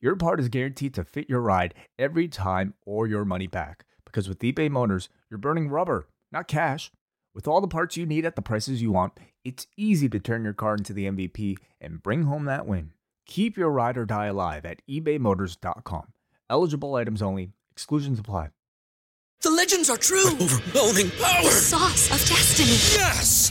your part is guaranteed to fit your ride every time or your money back. Because with eBay Motors, you're burning rubber, not cash. With all the parts you need at the prices you want, it's easy to turn your car into the MVP and bring home that win. Keep your ride or die alive at ebaymotors.com. Eligible items only, exclusions apply. The legends are true. Overwhelming power! The sauce of destiny. Yes!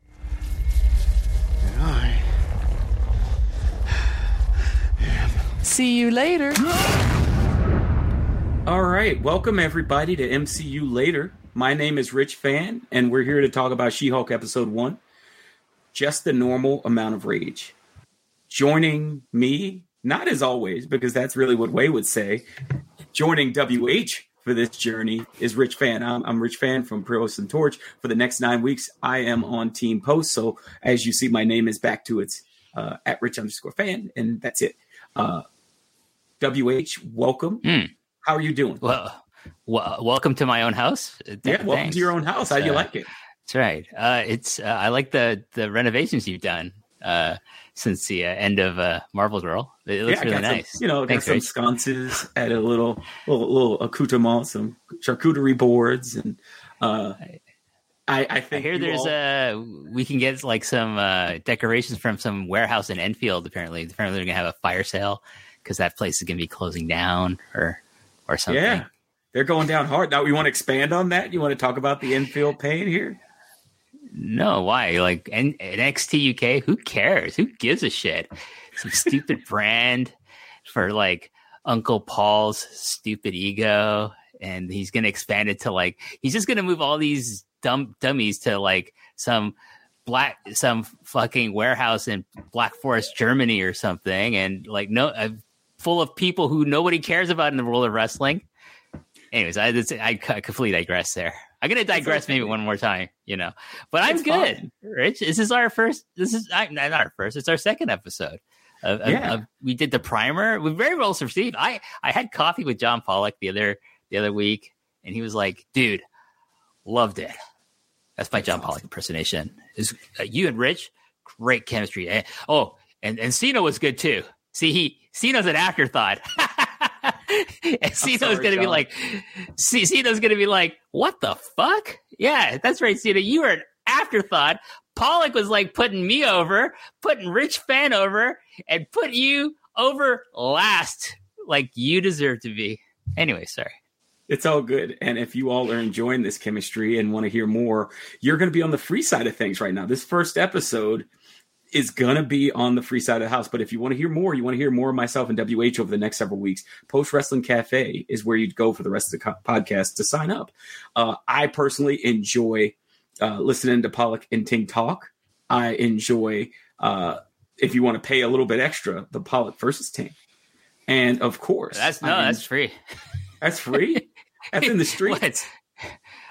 See you later. All right, welcome everybody to MCU Later. My name is Rich Fann, and we're here to talk about She Hulk Episode 1 Just the Normal Amount of Rage. Joining me, not as always, because that's really what Wai would say, joining WH for this journey is Rich Fann. I'm, I'm Rich Fann from Post and Torch. For the next nine weeks, I am on Team Post. So as you see, my name is back to its uh, at Rich underscore Fann, and that's it. Uh, WH, welcome. Mm. How are you doing? Well, well, welcome to my own house. Yeah, welcome Thanks. to your own house. How do you Uh, like it? That's right. Uh, it's uh, I like the the renovations you've done uh, since the uh, end of uh, Marvel Girl. It looks yeah, really got some- nice. you know, Thanks, got some Rich. sconces, added a little, little, little accoutrement, some charcuterie boards, and uh, I, I I think hear there's all- uh we can get like some uh, decorations from some warehouse in Enfield. Apparently, apparently they're gonna have a fire sale because that place is gonna be closing down or or something. yeah, they're going down hard. Now, you want to expand on that? You want to talk about the Enfield pain here? No, why? Like N- NXT UK, who cares? Who gives a shit? Some stupid brand for like Uncle Paul's stupid ego, and he's gonna expand it to like he's just gonna move all these dumb dummies to like some black some fucking warehouse in Black Forest, Germany or something, and like no uh, full of people who nobody cares about in the world of wrestling. Anyways, I I, I completely digress there. I'm gonna digress maybe one more time, you know. But I'm It's good, fine. Rich. This is our first. This is I, not our first. It's our second episode. Of, of- Yeah. of- we did the primer. We very well received. I I had coffee with John Pollock the other the other week, and he was like, "Dude, loved it." That's my John Pollock impersonation. Is uh, you and Rich, great chemistry. Eh, oh, and and Cena was good too. See, he Cena's an afterthought. and Cena's sorry, gonna be like, C- Cena's gonna be like, what the fuck? Yeah, that's right, Cena. You were an afterthought. Pollock was like putting me over, putting Rich Fann over, and put you over last, like you deserve to be. Anyway, sorry. It's all good. And if you all are enjoying this chemistry and want to hear more, you're going to be on the free side of things right now. This first episode is going to be on the free side of the house. But if you want to hear more, you want to hear more of myself and WH over the next several weeks, Post Wrestling Cafe is where you'd go for the rest of the co- podcast to sign up. Uh, I personally enjoy uh, listening to Pollock and Ting talk. I enjoy, uh, if you want to pay a little bit extra, the Pollock versus Ting. And of course, That's no, I that's free. that's free. That's in the street. What?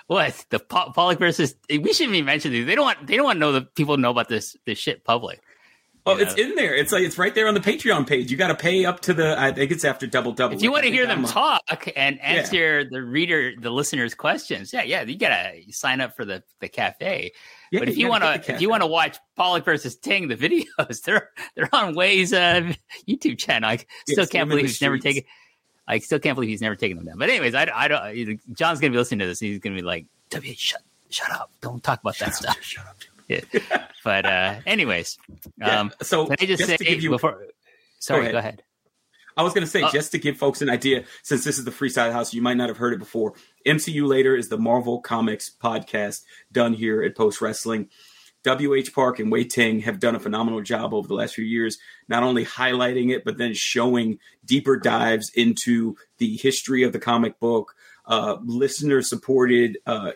What the Po- Pollock versus? We shouldn't even mention these. They don't want. They don't want to know that people know about this. This shit public. Oh, You it's in there. It's like it's right there on the Patreon page. You got to pay up to the. I think it's after double double. If you want to hear them talk and answer the reader, the listeners' questions, yeah, yeah, you gotta sign up for the the cafe. Yeah, but if you want to, if you want to watch Pollock versus Ting, the videos, they're they're on Wai's uh, YouTube channel. I still Yes, can't believe he's never taken. I still can't believe he's never taken them down. But anyways, I, I don't. John's gonna be listening to this. And he's gonna be like, "W, shut, shut up! Don't talk about that stuff." Shut up. Yeah. But uh, anyways, Yeah, um, so can I just, just say to give you- before? Sorry, ahead. go ahead. I was going to say, Uh, just to give folks an idea, since this is the Freestyle House, you might not have heard it before. MCU Later is the Marvel Comics podcast done here at Post Wrestling. WH Park and Wai Ting have done a phenomenal job over the last few years, not only highlighting it, but then showing deeper dives into the history of the comic book, uh, listener supported uh,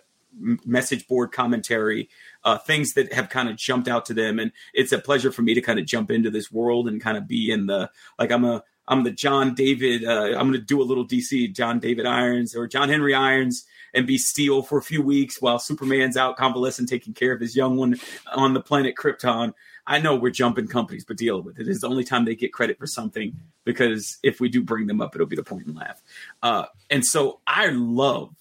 message board commentary, uh, things that have kind of jumped out to them. And it's a pleasure for me to kind of jump into this world and kind of be in the, like, I'm a, I'm the John David, uh, I'm going to do a little DC John David Irons or John Henry Irons and be Steel for a few weeks while Superman's out convalescent taking care of his young one on the planet Krypton. I know we're jumping companies, but deal with it. It's the only time they get credit for something because if we do bring them up, it'll be the point and laugh. Uh, and so I love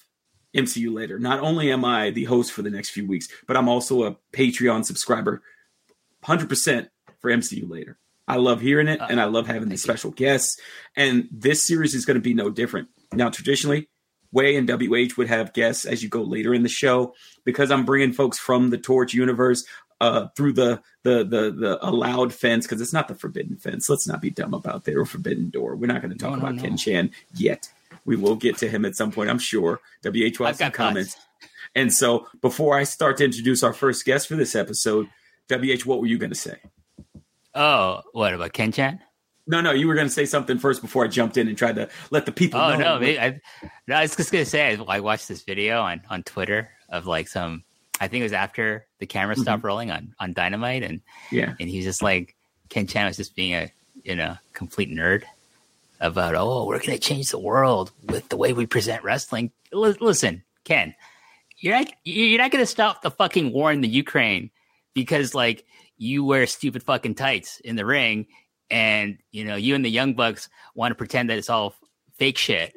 MCU later. Not only am I the host for the next few weeks, but I'm also a Patreon subscriber, 100% for MCU later. I love hearing it and I love having the special guests. And this series is going to be no different. Now, traditionally, Wai and WH would have guests as you go later in the show because I'm bringing folks from the Torch universe uh, through the the the the allowed fence because it's not the forbidden fence. Let's not be dumb about that or forbidden door. We're not going to talk No, no, about no. Ken Chan yet. We will get to him at some point, I'm sure. WH will have some comments. thoughts. And so before I start to introduce our first guest for this episode, WH, what were you going to say? Oh, what about Ken Chan? No, no, you were going to say something first before I jumped in and tried to let the people Oh know. no, maybe, I, no, I was just gonna say I, I watched this video on on Twitter of like some. I think it was after the camera stopped mm-hmm. rolling on on Dynamite, and yeah. and he's just like Ken Chan was just being a you know complete nerd about oh we're gonna change the world with the way we present wrestling. Li- listen, Ken, you're not you're not gonna stop the fucking war in the Ukraine because like you wear stupid fucking tights in the ring and you know you and the young bucks want to pretend that it's all fake shit.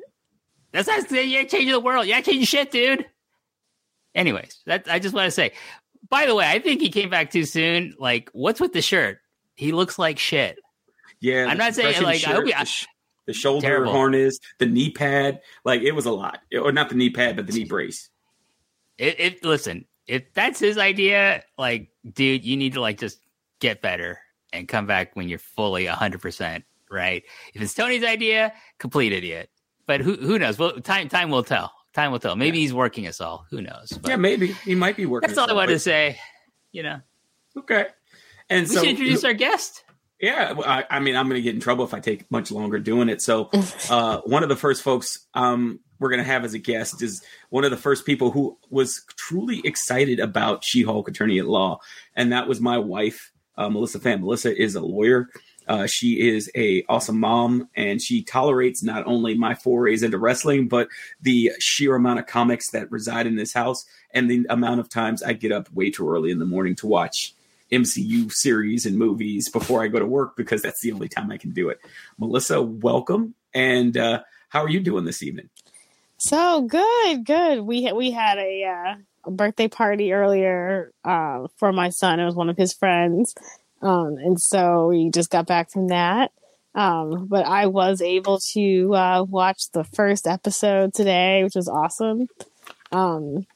That's not not changing the world. Not changing shit, dude. Anyways, that I just want to say. By the way, I think he came back too soon. Like, what's with the shirt? He looks like shit. Yeah, I'm not saying, like, I hope shirt, he- the, sh- the shoulder Terrible. harness, the knee pad, like it was a lot, or not the knee pad, but the knee brace. It, it listen, if that's his idea, like, dude, you need to like just get better and come back when you're fully hundred percent right. If it's Tony's idea, complete idiot. But who who knows? Well, time time will tell. Time will tell. Maybe he's working us all. Who knows? But yeah, maybe he might be working. that's all I wanted to say. You know, Okay, and we so should introduce our guest. Yeah, I, I mean, I'm going to get in trouble if I take much longer doing it. So, uh, one of the first folks um, we're going to have as a guest is one of the first people who was truly excited about She-Hulk Attorney at Law, and that was my wife, uh, Melissa Fann. Melissa is a lawyer. Uh, she is a awesome mom, and she tolerates not only my forays into wrestling, but the sheer amount of comics that reside in this house, and the amount of times I get up way too early in the morning to watch MCU series and movies before I go to work because that's the only time I can do it. Melissa, welcome. And uh, how are you doing this evening? So good, good. We we had a, uh, a birthday party earlier uh, for my son. It was one of his friends, um, and so we just got back from that. Um, but I was able to uh, watch the first episode today, which was awesome. Um,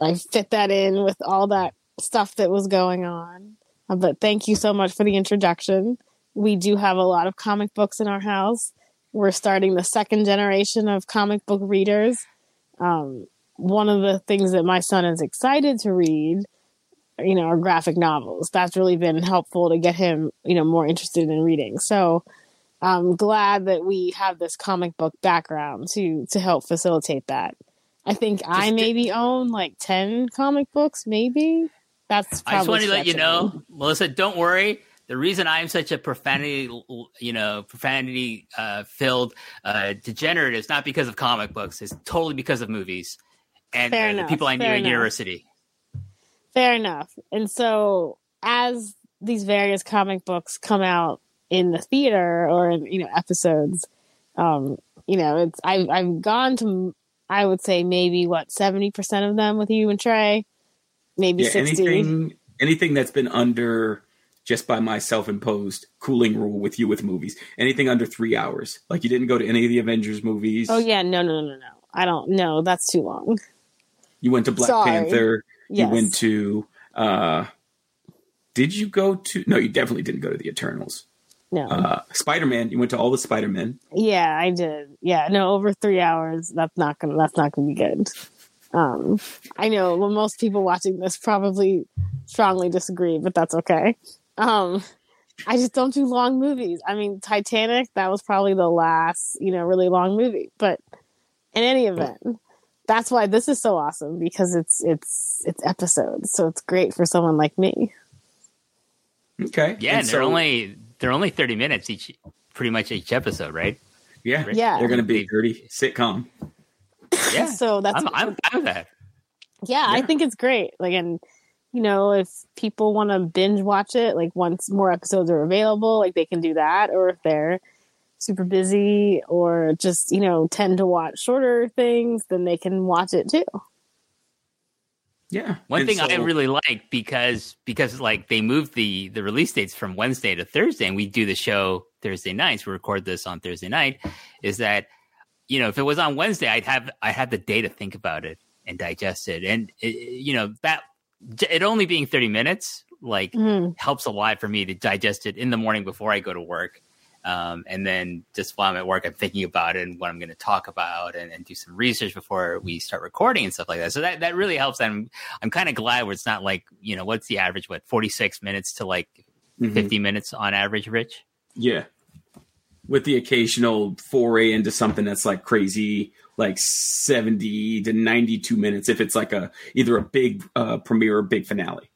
I fit that in with all that stuff that was going on. Uh, but thank you so much for the introduction. We do have a lot of comic books in our house we're starting the second generation of comic book readers. Um, one of the things that my son is excited to read, you know, are graphic novels. That's really been helpful to get him, you know, more interested in reading. So I'm glad that we have this comic book background to to help facilitate that. I think I Just- maybe own like ten comic books, maybe. That's probably I just want to let you know. Melissa. Don't worry. The reason I'm such a profanity, you know, profanity uh, filled uh, degenerate is not because of comic books. It's totally because of movies and Fair uh, the enough, people I knew fair in enough. university. Fair enough. And so as these various comic books come out in the theater or in, you know, episodes, um, you know, it's I've I've gone to I would say maybe what, seventy percent of them with you and Trey? Maybe Yeah, sixty. anything anything that's been under just by my self-imposed cooling rule with you with movies. Anything under three hours. Like you didn't go to any of the Avengers movies. Oh yeah, no no no no. I don't know, that's too long. You went to Black Sorry. Panther. Yes. You went to uh did you go to no, you definitely didn't go to the Eternals. No. Uh, Spider Man. You went to all the Spider Men. Yeah, I did. Yeah, no, over three hours. That's not gonna. That's not gonna be good. Um, I know well, most people watching this probably strongly disagree, but that's okay. Um, I just don't do long movies. I mean, Titanic. That was probably the last, you know, really long movie. But in any event, that's why this is so awesome because it's it's it's episodes, so it's great for someone like me. Okay. Yeah, and, they're only they're only thirty minutes each, pretty much each episode, right? Yeah, Yeah. They're going to be a dirty sitcom. Yeah, So that's I'm, I'm fine with that. yeah, I think it's great. Like, and you know, if people want to binge watch it, like once more episodes are available, like they can do that. Or if they're super busy or just you know tend to watch shorter things, then they can watch it too. Yeah. One And thing I really like because because like they moved the the release dates from Wednesday to Thursday, and we do the show Thursday nights. We record this on Thursday night. Is that you know if it was on Wednesday, I'd have I had the day to think about it and digest it, and it, you know that it only being thirty minutes like Mhm. helps a lot for me to digest it in the morning before I go to work. Um, and then just while I'm at work, I'm thinking about it and what I'm going to talk about and, and do some research before we start recording and stuff like that. So that, that really helps. I'm, I'm kind of glad where it's not like, you know, what's the average? What, 46 minutes to like Mhm. 50 minutes on average, Rich? Yeah. With the occasional foray into something that's like crazy, like 70 to 92 minutes, if it's like a either a big uh, premiere or big finale.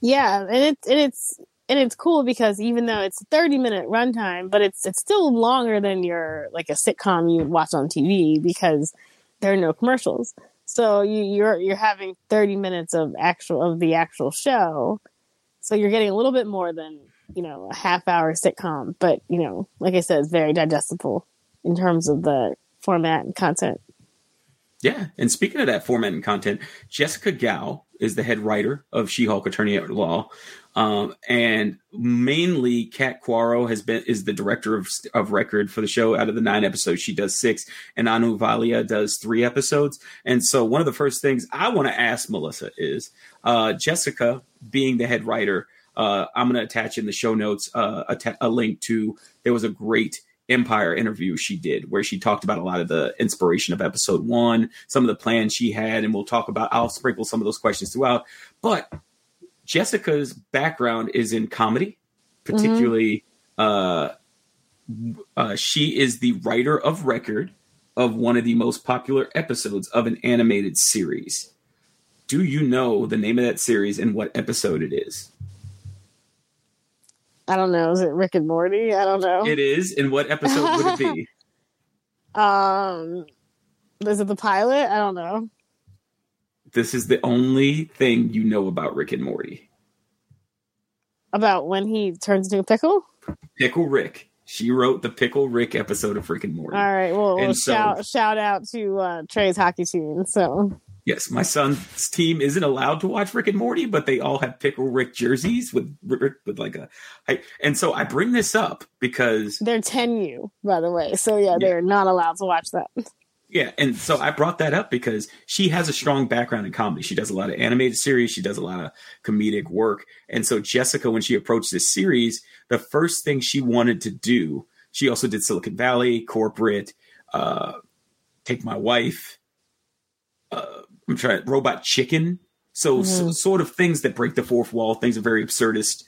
Yeah, and it's and it's and it's cool because even though it's a thirty minute runtime, but it's it's still longer than your like a sitcom you watch on TV because there are no commercials. So you, you're you're having thirty minutes of actual of the actual show, so you're getting a little bit more than you know a half hour sitcom. But you know, like I said, it's very digestible in terms of the format and content. Yeah. And speaking of that format and content, Jessica Gao is the head writer of She Hulk Attorney at Law. Um, and mainly Kat Coiro has been is the director of of record for the show. Out of the nine episodes, she does six, and Anu Valia does three episodes. And so, one of the first things I want to ask Melissa is, uh, Jessica being the head writer, uh, I'm going to attach in the show notes uh, a, ta- a link to there was a great Empire interview she did where she talked about a lot of the inspiration of episode one, some of the plans she had, and we'll talk about. I'll sprinkle some of those questions throughout. But Jessica's background is in comedy, particularly. Uh, uh, she is the writer of record of one of the most popular episodes of an animated series. Do you know the name of that series and what episode it is? I don't know. Is it Rick and Morty? I don't know. It is, and what episode would it be? Um, is it the pilot? I don't know. This is the only thing you know about Rick and Morty. About when he turns into a pickle. Pickle Rick. She wrote the Pickle Rick episode of Rick and Morty. All right. Well, well so- shout shout out to uh, Trey's hockey team. So Yes, my son's team isn't allowed to watch Rick and Morty, but they all have Pickle Rick jerseys with Rick with like a. I, and so I bring this up because they're 10U, by the way. So yeah, they're not allowed to watch that. Yeah, and so I brought that up because she has a strong background in comedy. She does a lot of animated series, she does a lot of comedic work. And so Jessica, when she approached this series, the first thing she wanted to do, she also did Silicon Valley, corporate, uh, Take My Wife, uh, I'm trying Robot Chicken. So, so mm-hmm. sort of things that break the fourth wall, things are very absurdist.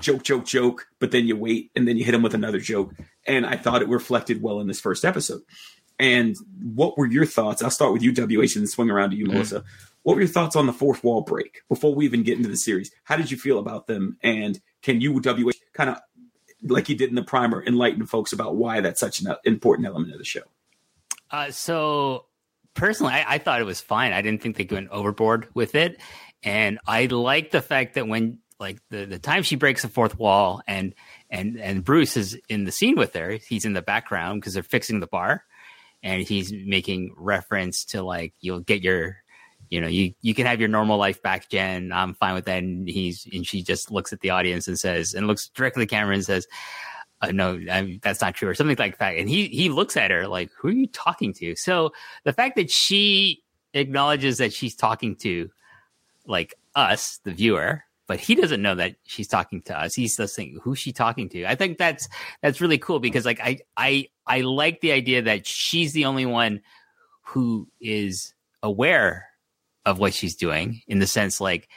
Joke, joke, joke, but then you wait and then you hit them with another joke. And I thought it reflected well in this first episode. And what were your thoughts? I'll start with you, WH, and then swing around to you, mm-hmm. Melissa. What were your thoughts on the fourth wall break before we even get into the series? How did you feel about them? And can you, WH, kind of like you did in the primer, enlighten folks about why that's such an uh, important element of the show? Uh, so personally, I, I thought it was fine. I didn't think they went overboard with it, and I like the fact that when like the the time she breaks the fourth wall and and and Bruce is in the scene with her, he's in the background because they're fixing the bar, and he's making reference to like you'll get your. You know, you, you can have your normal life back, Jen. I'm fine with that. And he's and she just looks at the audience and says, and looks directly at the camera and says, uh, no, I that's not true, or something like that. And he he looks at her like, who are you talking to? So the fact that she acknowledges that she's talking to like us, the viewer, but he doesn't know that she's talking to us. He's just thinking, who's she talking to? I think that's that's really cool because like I I I like the idea that she's the only one who is aware of what she's doing in the sense like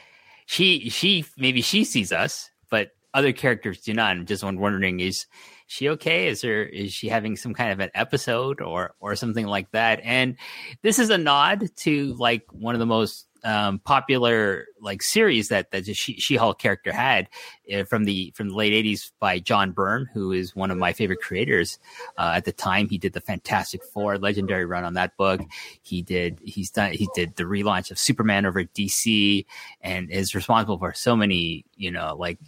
she she maybe she sees us, but other characters do not. I'm just wondering is she okay? Is there is she having some kind of an episode or or something like that? And this is a nod to like one of the most um, popular like series that that the She Hulk character had uh, from the from the late '80s by John Byrne, who is one of my favorite creators. Uh, at the time, he did the Fantastic Four legendary run on that book. He did he's done he did the relaunch of Superman over DC, and is responsible for so many you know like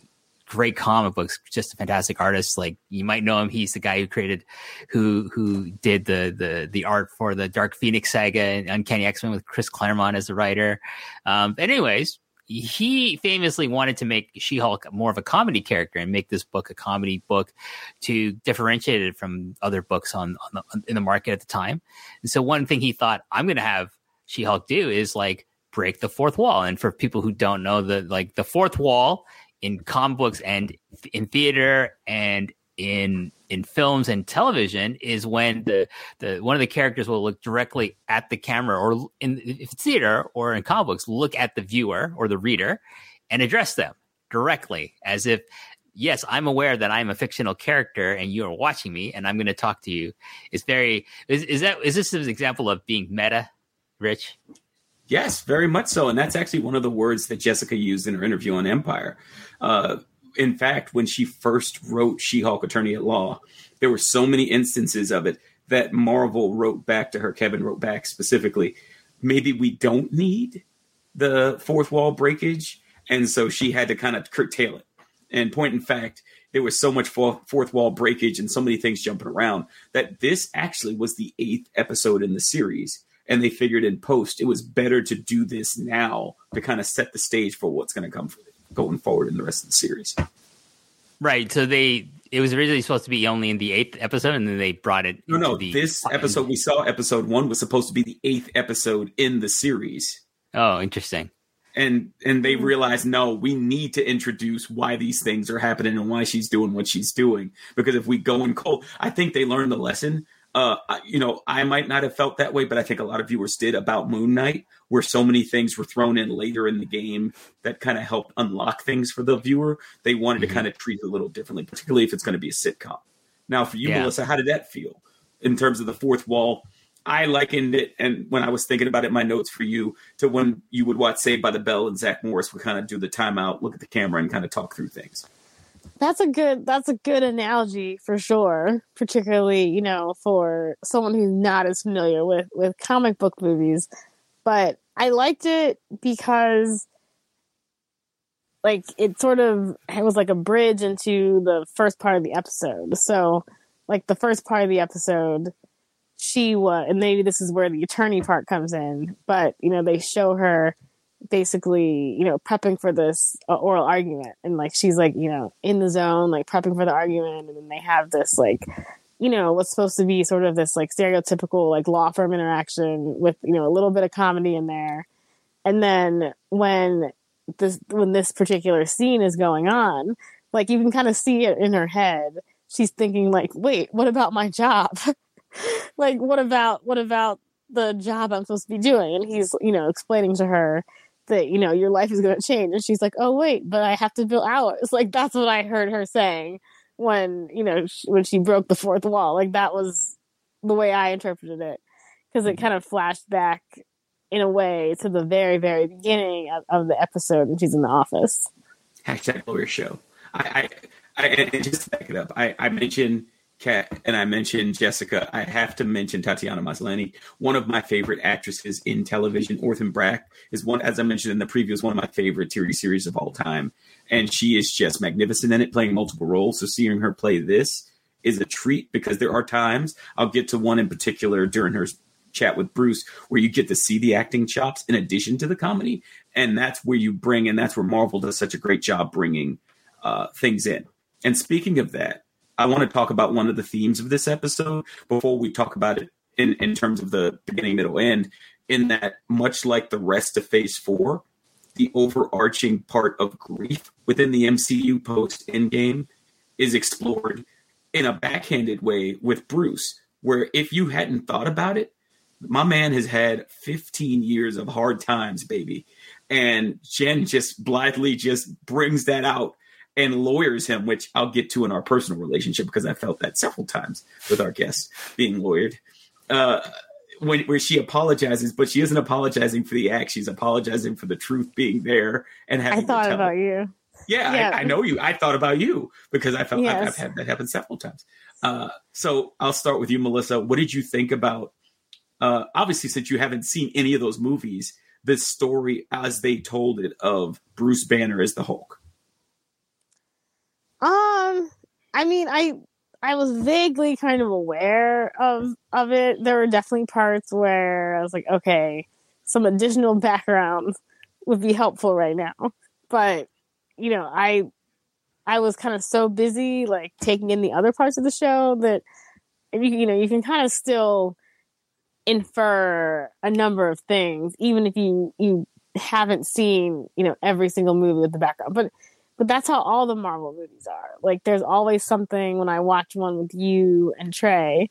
great comic books, just a fantastic artist. Like you might know him. He's the guy who created, who who did the the the art for the Dark Phoenix saga and Uncanny X Men with Chris Claremont as the writer. Um, anyways, he famously wanted to make She Hulk more of a comedy character and make this book a comedy book to differentiate it from other books on, on the, in the market at the time. And so one thing he thought I'm going to have She Hulk do is like break the fourth wall. And for people who don't know, the like the fourth wall in comic books and in theater and in in films and television is when the the one of the characters will look directly at the camera or in if it's theater or in comic books look at the viewer or the reader and address them directly as if yes i'm aware that i'm a fictional character and you are watching me and i'm going to talk to you. It's very is, is that is this an example of being meta rich Yes, very much so. And that's actually one of the words that Jessica used in her interview on Empire. Uh, in fact, when she first wrote She Hulk Attorney at Law, there were so many instances of it that Marvel wrote back to her, Kevin wrote back specifically, maybe we don't need the fourth wall breakage. And so she had to kind of curtail it. And point in fact, there was so much fourth wall breakage and so many things jumping around that this actually was the eighth episode in the series and they figured in post it was better to do this now to kind of set the stage for what's going to come going forward in the rest of the series. Right. So they it was originally supposed to be only in the eighth episode, and then they brought it. No, no. this episode we saw, episode one, was supposed to be the eighth episode in the series. Oh, interesting. And and they hmm. realized no, we need to introduce why these things are happening and why she's doing what she's doing. Because if we go in cold, I think they learned the lesson uh, you know, I might not have felt that way, but I think a lot of viewers did about Moon Knight, where so many things were thrown in later in the game that kind of helped unlock things for the viewer. They wanted mm-hmm. to kind of treat it a little differently, particularly if it's going to be a sitcom. Now, for you, yeah. Melissa, how did that feel in terms of the fourth wall? I likened it, and when I was thinking about it, my notes for you to when you would watch Saved by the Bell and Zach Morris would kind of do the timeout, look at the camera, and kind of talk through things. That's a good that's a good analogy for sure, particularly, you know, for someone who's not as familiar with with comic book movies. But I liked it because like it sort of it was like a bridge into the first part of the episode. So, like the first part of the episode, she was, and maybe this is where the attorney part comes in. But you know, they show her basically, you know, prepping for this uh, oral argument. And like, she's like, you know, in the zone, like prepping for the argument. And then they have this, like, you know, what's supposed to be sort of this like stereotypical like law firm interaction with, you know, a little bit of comedy in there. And then when this, when this particular scene is going on, like you can kind of see it in her head. She's thinking like, wait, what about my job? like, what about, what about the job I'm supposed to be doing? And he's, you know, explaining to her that you know your life is going to change. And she's like oh wait but i have to bill hours. Like that's what i heard her saying when you know when she broke the fourth wall. Like that was the way i interpreted it. Because it mm-hmm. kind of flashed back in a way to the very very beginning of, of the episode when she's in the office. Hashtag lawyer show. I i, I and just to back it up i i mentioned Kat and I mentioned Jessica, I have to mention Tatiana Maslany, one of my favorite actresses in television. Orphan Black is one, as I mentioned in the previous, one of my favorite TV series of all time, and she is just magnificent in it, playing multiple roles. So seeing her play this is a treat because there are times I'll get to one in particular during her chat with Bruce where you get to see the acting chops in addition to the comedy, and that's where you bring, and that's where Marvel does such a great job bringing uh, things in. And speaking of that, I want to talk about one of the themes of this episode before we talk about it in, in terms of the beginning, middle, end. In that, much like the rest of phase four, the overarching part of grief within the MCU post Endgame is explored in a backhanded way with Bruce, where if you hadn't thought about it, my man has had 15 years of hard times, baby. And Jen just blithely just brings that out and lawyers him, which I'll get to in our personal relationship because I felt that several times with our guests being lawyered. Uh, when, where she apologizes, but she isn't apologizing for the act; she's apologizing for the truth being there and having. I thought about you. Yeah, Yeah. I, I know you. I thought about you because I felt I've, I've had that happen several times. Uh, so I'll start with you, Melissa. What did you think about? Uh, obviously, since you haven't seen any of those movies, this story as they told it of Bruce Banner as the Hulk. Um, I mean, I I was vaguely kind of aware of of it. There were definitely parts where I was like, okay, some additional background would be helpful right now. But you know, I I was kind of so busy like taking in the other parts of the show that you you know you can kind of still infer a number of things even if you you haven't seen you know every single movie with the background but but that's how all the Marvel movies are. Like there's always something when I watch one with you and Trey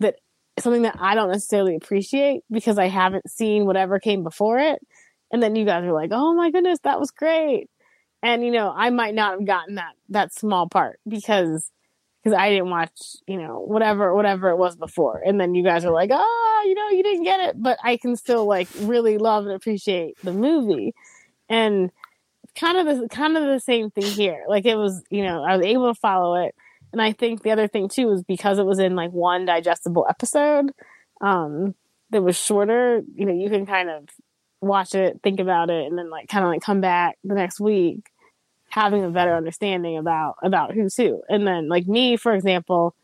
that something that I don't necessarily appreciate because I haven't seen whatever came before it. And then you guys are like, "Oh my goodness, that was great." And you know, I might not have gotten that that small part because because I didn't watch, you know, whatever whatever it was before. And then you guys are like, "Oh, you know, you didn't get it." But I can still like really love and appreciate the movie. And kind of the kind of the same thing here. Like it was, you know, I was able to follow it, and I think the other thing too was because it was in like one digestible episode, um, that was shorter. You know, you can kind of watch it, think about it, and then like kind of like come back the next week having a better understanding about about who's who. And then like me, for example,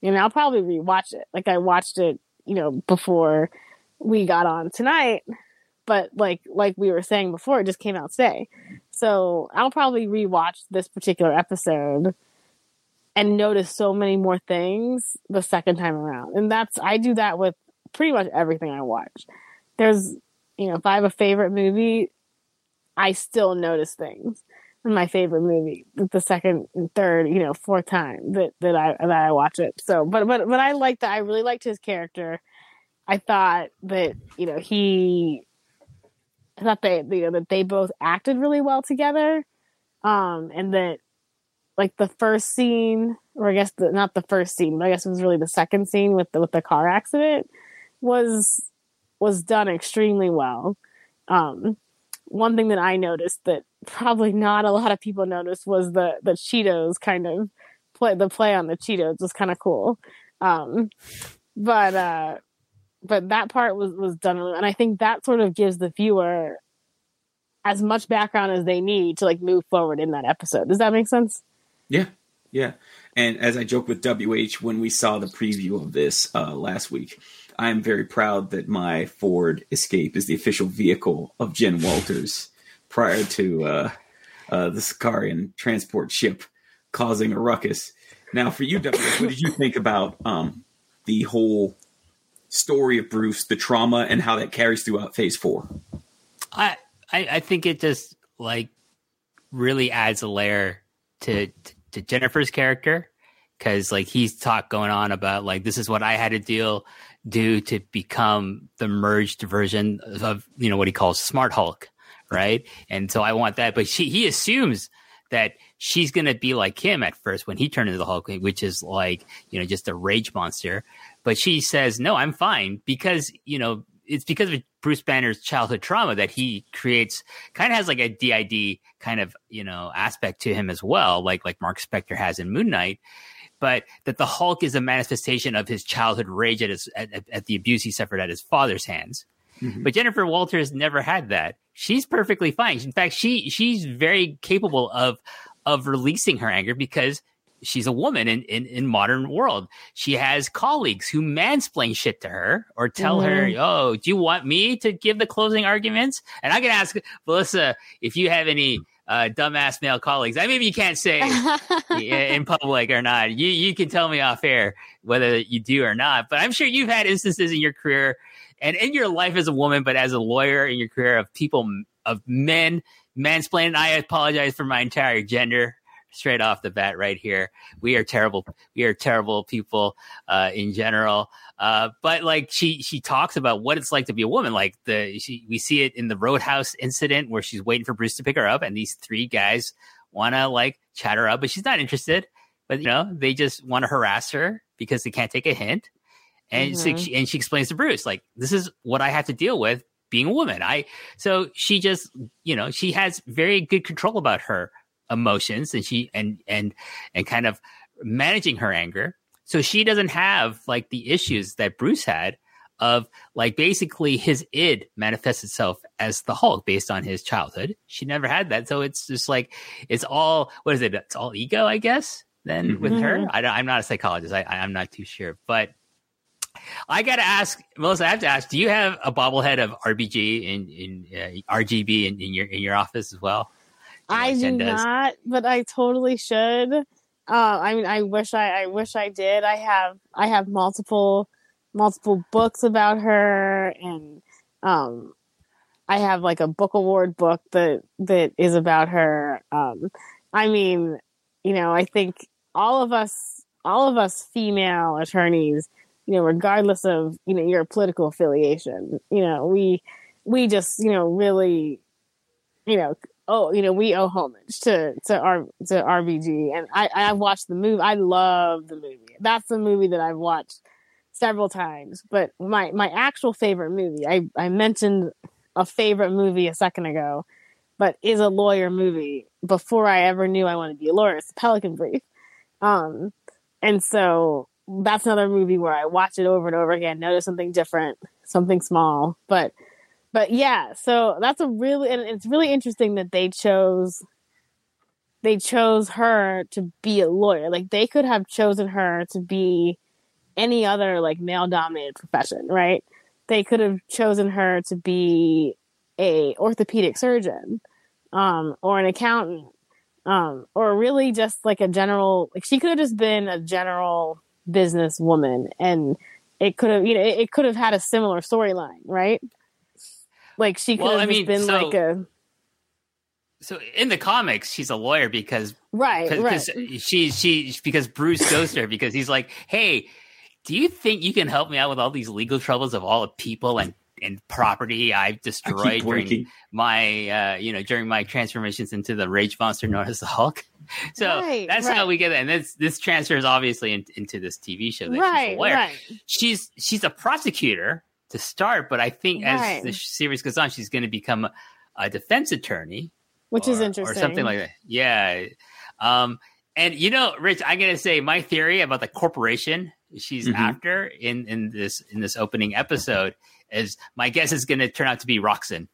you know, I'll probably rewatch it. Like I watched it, you know, before we got on tonight but like like we were saying before, it just came out today. So I'll probably rewatch this particular episode and notice so many more things the second time around. And that's I do that with pretty much everything I watch. There's you know, if I have a favorite movie, I still notice things in my favorite movie the second and third, you know, fourth time that, that I that I watch it. So but but but I liked that I really liked his character. I thought that, you know, he They you know that they both acted really well together. Um and that like the first scene or I guess the, not the first scene, but I guess it was really the second scene with the with the car accident was was done extremely well. Um one thing that I noticed that probably not a lot of people noticed was the the Cheetos kind of play the play on the Cheetos was kind of cool. Um but uh but that part was was done and i think that sort of gives the viewer as much background as they need to like move forward in that episode does that make sense Yeah, yeah. And as I joked with WH when we saw the preview of this uh, last week, I'm very proud that my Ford Escape is the official vehicle of Jen Walters prior to uh, uh, the Sakaaran transport ship causing a ruckus. Now, for you, WH, what did you think about um, the whole story of Bruce, the trauma, and how that carries throughout Phase Four? I, I I think it just like really adds a layer to to Jennifer's character because like he's talk going on about like this is what I had to deal do to become the merged version of you know what he calls Smart Hulk, right? And so I want that, but she he assumes that she's gonna be like him at first when he turned into the Hulk, which is like you know just a rage monster. But she says no, I'm fine because you know it's because of Bruce Banner's childhood trauma that he creates kind of has like a DID kind of you know aspect to him as well, like like Mark Spector has in Moon Knight. But that the Hulk is a manifestation of his childhood rage at his at, at- at the abuse he suffered at his father's hands. Mm-hmm. But Jennifer Walters never had that. She's perfectly fine. In fact, she she's very capable of of releasing her anger because she's a woman in, in, in modern world. She has colleagues who mansplain shit to her or tell her, "Oh, do you want me to give the closing arguments?" And I can ask Melissa if you have any uh, dumbass male colleagues. I mean, you can't say in public or not. You you can tell me off air whether you do or not. But I'm sure you've had instances in your career and in your life as a woman, but as a lawyer in your career of people of men mansplaining. I apologize for my entire gender straight off the bat right here. We are terrible. We are terrible people uh, in general. Uh, but like she she talks about what it's like to be a woman. Like the she, we see it in the Roadhouse incident where she's waiting for Bruce to pick her up, and these three guys want to like chat her up, but she's not interested. But you know they just want to harass her because they can't take a hint. And Mhm. so she, and she explains to Bruce like this is what I have to deal with being a woman. I so she just you know she has very good control about her emotions and she and and and kind of managing her anger. So she doesn't have like the issues that bruce had of like basically his id manifests itself as the hulk based on his childhood. She never had that. So it's just like it's all what is it? It's all ego i guess then with her? Mhm. I don't, i'm not a psychologist. I, I i'm not too sure. But I gotta ask, Melissa. I have to ask: Do you have a bobblehead of RBG in in uh, RGB in, in your in your office as well? I do does. not, but I totally should. Uh, I mean, I wish I, I wish I did. I have, I have multiple, multiple books about her, and um, I have like a book award book that that is about her. Um, I mean, you know, I think all of us, all of us female attorneys, you know, regardless of you know your political affiliation, you know, we we just you know really, you know, oh, you know, we owe homage to to our to RBG, and I I've watched the movie. I love the movie. That's the movie that I've watched several times. But my my actual favorite movie, I I mentioned a favorite movie a second ago, but is a lawyer movie before I ever knew I wanted to be a lawyer. It's Pelican Brief, um, and so that's another movie where I watch it over and over again, notice something different, something small, but but yeah, so that's a really and it's really interesting that they chose they chose her to be a lawyer. Like they could have chosen her to be any other like male dominated profession, right? They could have chosen her to be a orthopedic surgeon um or an accountant um or really just like a general like she could have just been a general business woman and it could have you know it, it could have had a similar storyline, right? Like she could Well, have I mean, been so- like a So in the comics, she's a lawyer because right, right. because she she because Bruce goes to her because he's like, hey, do you think you can help me out with all these legal troubles of all the people and and property I've destroyed keep during my uh you know during my transformations into the rage monster known as the Hulk. So Right, that's how we get it. And this this transfers obviously in, into this TV show that she's a right, lawyer. right. She's she's a prosecutor to start, but I think as the series goes on, she's going to become a, a defense attorney Which is interesting. or something like that. Yeah. Um, and you know, Rich, I'm gonna say my theory about the corporation she's Mhm. after in in this in this opening episode is my guess is gonna turn out to be Roxxon.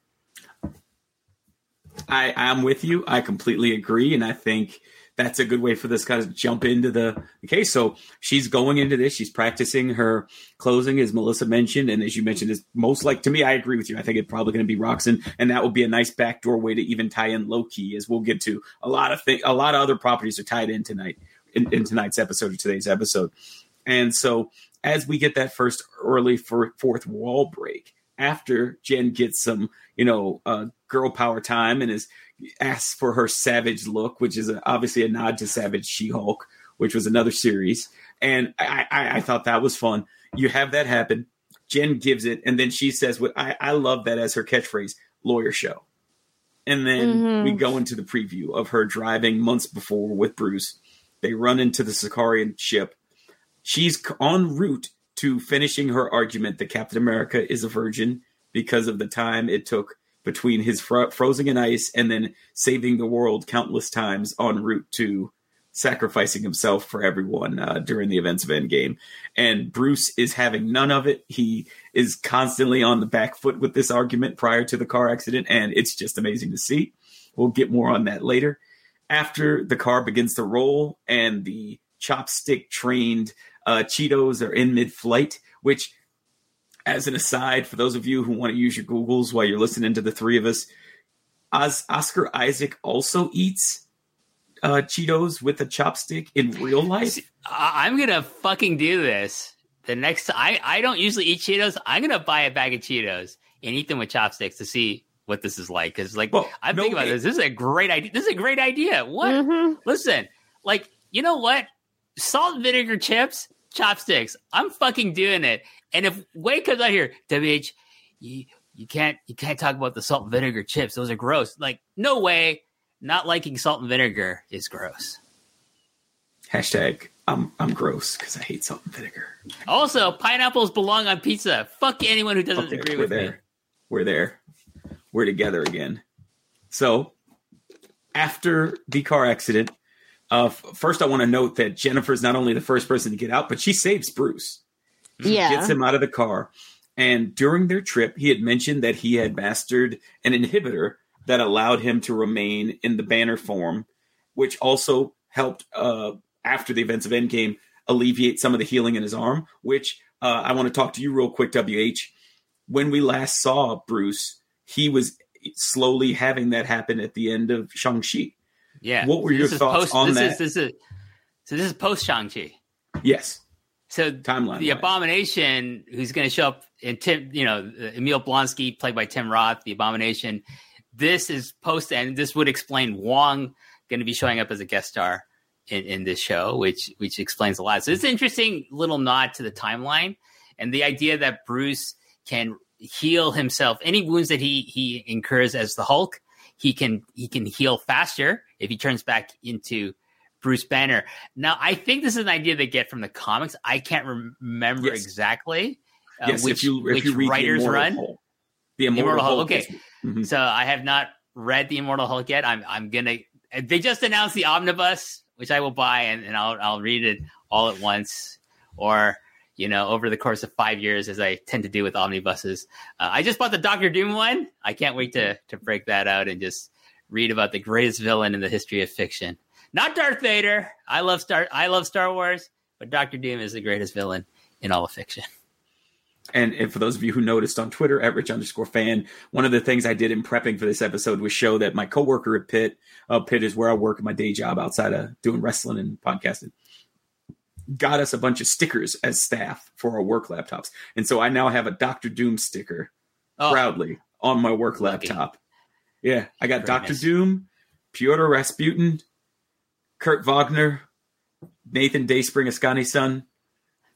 I, I'm with you. I completely agree, and I think that's a good way for this guy to jump into the, the case. So she's going into this. She's practicing her closing, as Melissa mentioned, and as you mentioned, is most like to me. I agree with you. I think it's probably going to be Roxxon, and that would be a nice backdoor way to even tie in Loki, as we'll get to a lot of things. A lot of other properties are tied in tonight in, in tonight's episode or today's episode, and so as we get that first early for, fourth wall break after Jen gets some, you know, uh, girl power time and is asks for her savage look, which is a, obviously a nod to Savage She-Hulk, which was another series, and I, I, I thought that was fun. You have that happen. Jen gives it, and then she says, "What I, I love that as her catchphrase, lawyer show." And then Mhm. we go into the preview of her driving months before with Bruce. They run into the Sakaaran ship. She's en route to finishing her argument that Captain America is a virgin because of the time it took between his fro- frozen in ice and then saving the world countless times en route to sacrificing himself for everyone uh, during the events of Endgame. And Bruce is having none of it. He is constantly on the back foot with this argument prior to the car accident, and it's just amazing to see. We'll get more on that later. After the car begins to roll and the chopstick trained uh, Cheetos are in mid flight, which, as an aside, for those of you who want to use your Googles while you're listening to the three of us, Os- Oscar Isaac also eats uh, Cheetos with a chopstick in real life. I- I'm gonna fucking do this. The next I I don't usually eat Cheetos. I'm gonna buy a bag of Cheetos and eat them with chopsticks to see what this is like because like Well, I'm no thinking about this. This is a great idea. This is a great idea. What? Mhm. Listen, like you know what? Salt and vinegar chips, chopsticks. I'm fucking doing it. And if Wade comes out here, WH, you you can't you can't talk about the salt and vinegar chips. Those are gross. Like no way. Not liking salt and vinegar is gross. Hashtag I'm I'm gross because I hate salt and vinegar. Also, pineapples belong on pizza. Fuck anyone who doesn't Okay, agree with there. me. We're there. We're together again. So after the car accident, uh, first I want to note that Jennifer's not only the first person to get out, but she saves Bruce. Yeah. gets him out of the car. And during their trip, he had mentioned that he had mastered an inhibitor that allowed him to remain in the banner form, which also helped uh, after the events of Endgame alleviate some of the healing in his arm. Which uh, I want to talk to you real quick, WH. When we last saw Bruce, he was slowly having that happen at the end of Shang-Chi. Yeah. What were So your this is thoughts post, on this that? Is, this is so this is post Shang Chi. Yes, So timeline. the. Abomination, who's going to show up in Tim, you know, Emil Blonsky, played by Tim Roth, the Abomination. This is post, and this would explain Wong going to be showing up as a guest star in, in this show, which which explains a lot. So it's an interesting little nod to the timeline and the idea that Bruce can heal himself any wounds that he he incurs as the Hulk. He can he can heal faster if he turns back into Bruce Banner. Now, I think this is an idea they get from the comics. I can't rem- remember Yes. exactly uh, yes, which, if you if which you read the writers Immortal run. Hulk. the Immortal, Immortal Hulk, Hulk okay. Mhm. So I have not read the Immortal Hulk yet. I'm I'm gonna. They just announced the omnibus, which I will buy, and, and I'll I'll read it all at once, or you know, over the course of five years, as I tend to do with omnibuses. Uh, I just bought the Doctor Doom one. I can't wait to to break that out and just read about the greatest villain in the history of fiction. Not Darth Vader. I love Star. I love Star Wars, but Doctor Doom is the greatest villain in all of fiction. And, and for those of you who noticed on Twitter at rich underscore fan, one of the things I did in prepping for this episode was show that my coworker at Pitt, uh, Pitt is where I work my day job outside of doing wrestling and podcasting, got us a bunch of stickers as staff for our work laptops. And so I now have a Doctor Doom sticker Oh, proudly on my work Lucky. laptop. Yeah, I got Doctor. Doom, Pyotr Rasputin, Kurt Wagner, Nathan Dayspring Askani's son,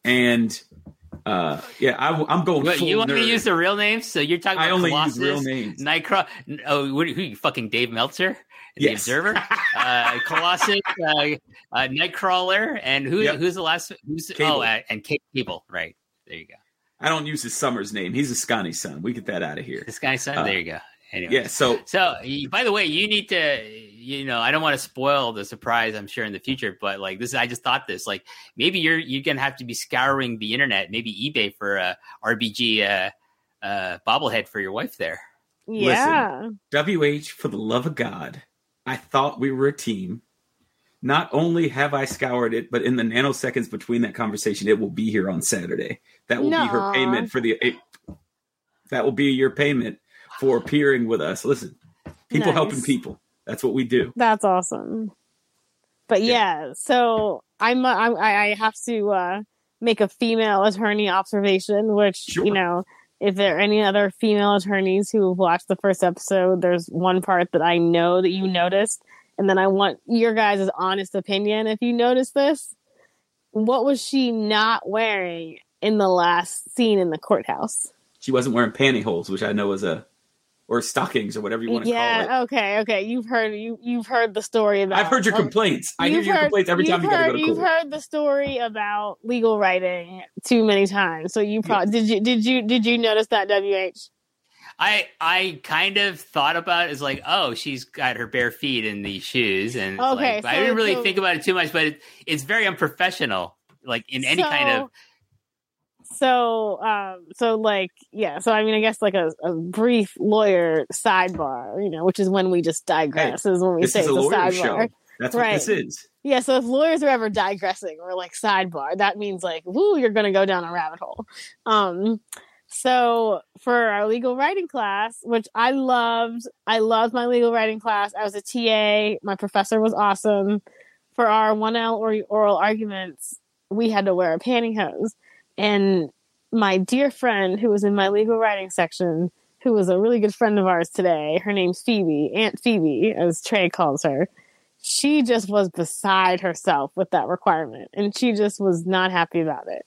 and uh, yeah, I, am going. Full you want me to nerd. use the real names? So you're talking I about only Colossus, use real names. Nightcrawler. Oh, what, who you fucking Dave Meltzer, the Yes. Observer, uh, Colossus, uh, uh, Nightcrawler, and who? Yep. Who's the last? Who's Cable. oh, and Kate Cable. Right there, you go. I don't use his Summers name. He's Askani's son. We get that out of here. This guy's son. Uh, there you go. Anyway, Yeah. So So, by the way, you need to, you know, I don't want to spoil the surprise. I'm sure in the future, but like this, I just thought this. Like maybe you're you're gonna have to be scouring the internet, maybe eBay for a RBG uh, uh, bobblehead for your wife there. Yeah. WH, for the love of God, I thought we were a team. Not only have I scoured it, but in the nanoseconds between that conversation, it will be here on Saturday. That will be her payment for the. It, that will be your payment for appearing with us. Listen, people Nice. helping people. That's what we do. That's awesome. But yeah, so I'm, I'm I I have to uh, make a female attorney observation, which Sure. you know, if there are any other female attorneys who have watched the first episode, there's one part that I know that you noticed, and then I want your guys' honest opinion. If you noticed this, what was she not wearing in the last scene in the courthouse? She wasn't wearing pantyhose, which I know is a, or stockings or whatever you want to call it. Yeah, okay, okay. You've heard you you've heard the story about. I've heard your um, complaints. I hear your heard- complaints every time you you've got to heard, go to You've court. heard the story about legal writing too many times, so you probably did. You did you did you notice that? Wh I I kind of thought about it as like, oh, she's got her bare feet in these shoes, and Okay, like, but I didn't really so- think about it too much. But it, it's very unprofessional, like in any kind of. So, um, so like, yeah. So, I mean, I guess like a, a brief lawyer sidebar, you know, which is when we just digress, is when we say is a it's a sidebar. show. That's what Right. this is. Yeah, so if lawyers are ever digressing or like sidebar, that means like, woo, you're gonna go down a rabbit hole. Um, so for our legal writing class, which I loved, I loved my legal writing class. I was a TA. My professor was awesome. For our one L or oral arguments, we had to wear a pantyhose. And my dear friend who was in my legal writing section, who was a really good friend of ours today. Her name's Phoebe, Aunt Phoebe, as Trey calls her. She just was beside herself with that requirement, and she just was not happy about it.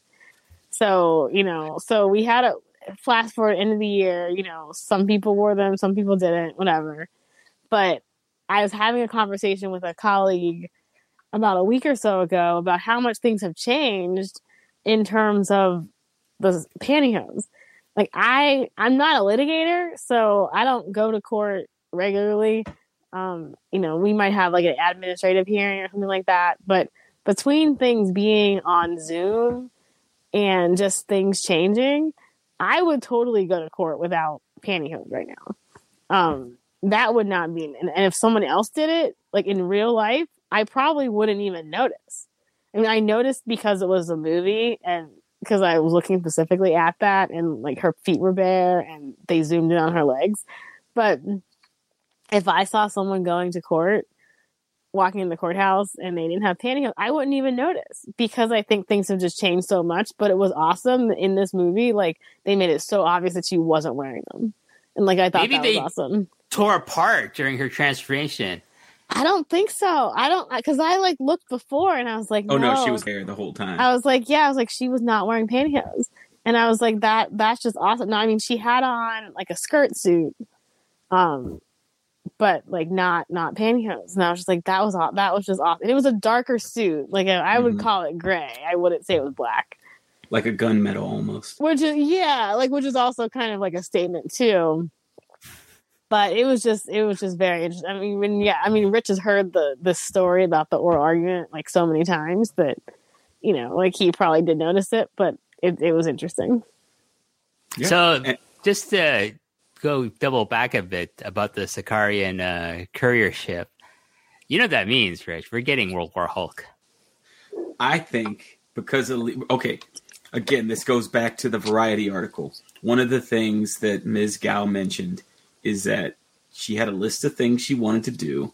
So you know, so we had a flash forward end of the year. You know, some people wore them, some people didn't, whatever. But I was having a conversation with a colleague about a week or so ago about how much things have changed in terms of the pantyhose. Like I, I'm not a litigator, so I don't go to court regularly. Um, you know, we might have like an administrative hearing or something like that, but between things being on Zoom and just things changing, I would totally go to court without pantyhose right now. Um, that would not be, and, and if someone else did it, like in real life, I probably wouldn't even notice. I mean, I noticed because it was a movie and because I was looking specifically at that and like her feet were bare and they zoomed in on her legs. But if I saw someone going to court, walking in the courthouse and they didn't have pantyhose, I wouldn't even notice because I think things have just changed so much. But it was awesome in this movie. Like they made it so obvious that she wasn't wearing them. And like I thought Maybe that was awesome. Tore apart during her transformation. I don't think so. I don't because I like looked before and I was like, Oh no, she was there the whole time. I was like, yeah, I was like, she was not wearing pantyhose, and I was like, that that's just awesome. No, I mean, she had on like a skirt suit, um, but like not not pantyhose, and I was just like, that was aw- that was just awesome. And it was a darker suit, like I I would Mhm. call it gray. I wouldn't say it was black, like a gunmetal almost. which is yeah, like which is also kind of like a statement too. But it was just it was just very interesting. I mean, when yeah, I mean, Rich has heard the the story about the oral argument like so many times that you know, like he probably did notice it, but it, it was interesting. Yeah. So just to go double back a bit about the Sakaaran uh, courier ship, you know what that means, Rich? We're getting World War Hulk. I think because of okay, again, this goes back to the Variety article. One of the things that Ms. Gao mentioned is that she had a list of things she wanted to do,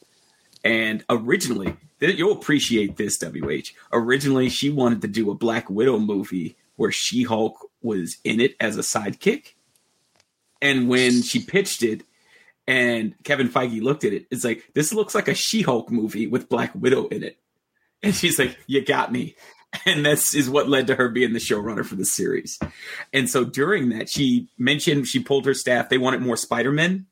and originally, you'll appreciate this, WH. Originally, she wanted to do a Black Widow movie where She Hulk was in it as a sidekick, and when she pitched it. And Kevin Feige looked at it. It's like this looks like a She-Hulk movie with Black Widow in it. And she's like, "You got me." And this is what led to her being the showrunner for the series. And so during that, she mentioned she pulled her staff. They wanted more Spider-Man,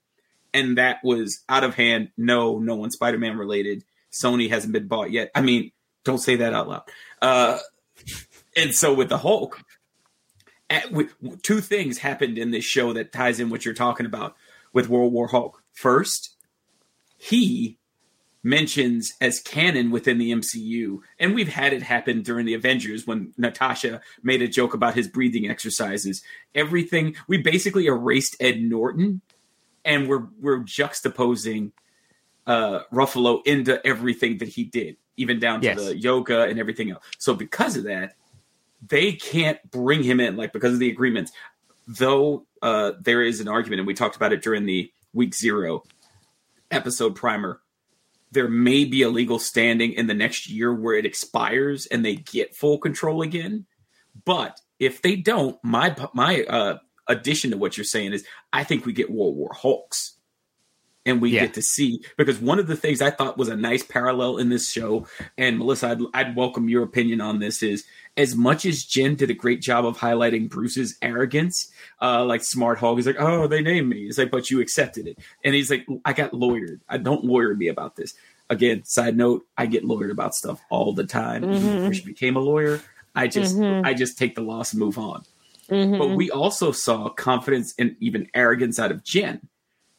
and that was out of hand. No, no one Spider-Man related. Sony hasn't been bought yet. I mean, don't say that out loud. Uh, and so with the Hulk, at, with, two things happened in this show that ties in what you're talking about with World War Hulk. First, he mentions as canon within the MCU, and we've had it happen during the Avengers when Natasha made a joke about his breathing exercises. Everything we basically erased Ed Norton, and we're we're juxtaposing uh, Ruffalo into everything that he did, even down to Yes. the yoga and everything else. So because of that, they can't bring him in, like because of the agreements. Though uh, there is an argument, and we talked about it during the week zero episode primer. There may be a legal standing in the next year where it expires and they get full control again. But if they don't, my my uh, addition to what you're saying is, I think we get World War Hulks and we Yeah. get to see because one of the things I thought was a nice parallel in this show, and Melissa, I'd, I'd welcome your opinion on this. Is as much as Jen did a great job of highlighting Bruce's arrogance, uh, like Smart Hulk, he's like, "Oh, they named me." It's like, "But you accepted it," and he's like, "I got lawyered. I don't lawyer me about this." Again, side note, I get lawyered about stuff all the time. Mm-hmm. She became a lawyer, I just, mm-hmm. I just take the loss and move on. Mm-hmm. But we also saw confidence and even arrogance out of Jen.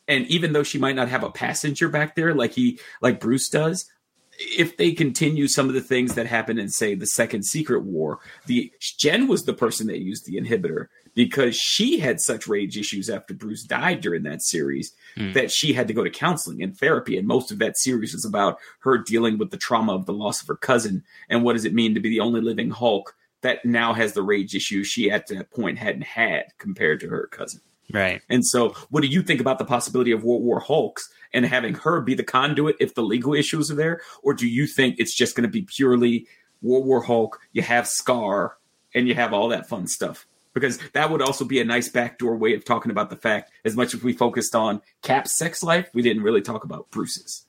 And even though she might not have a passenger back there like he like Bruce does, if they continue some of the things that happened in say the second secret war, the Jen was the person that used the inhibitor because she had such rage issues after Bruce died during that series hmm. that she had to go to counseling and therapy and most of that series is about her dealing with the trauma of the loss of her cousin and what does it mean to be the only living Hulk that now has the rage issues she at that point hadn't had compared to her cousin. Right. And so, what do you think about the possibility of World War Hulks and having her be the conduit if the legal issues are there? Or do you think it's just going to be purely World War Hulk? You have Scar and you have all that fun stuff. because that would also be a nice backdoor way of talking about the fact as much as we focused on Cap's sex life, we didn't really talk about Bruce's.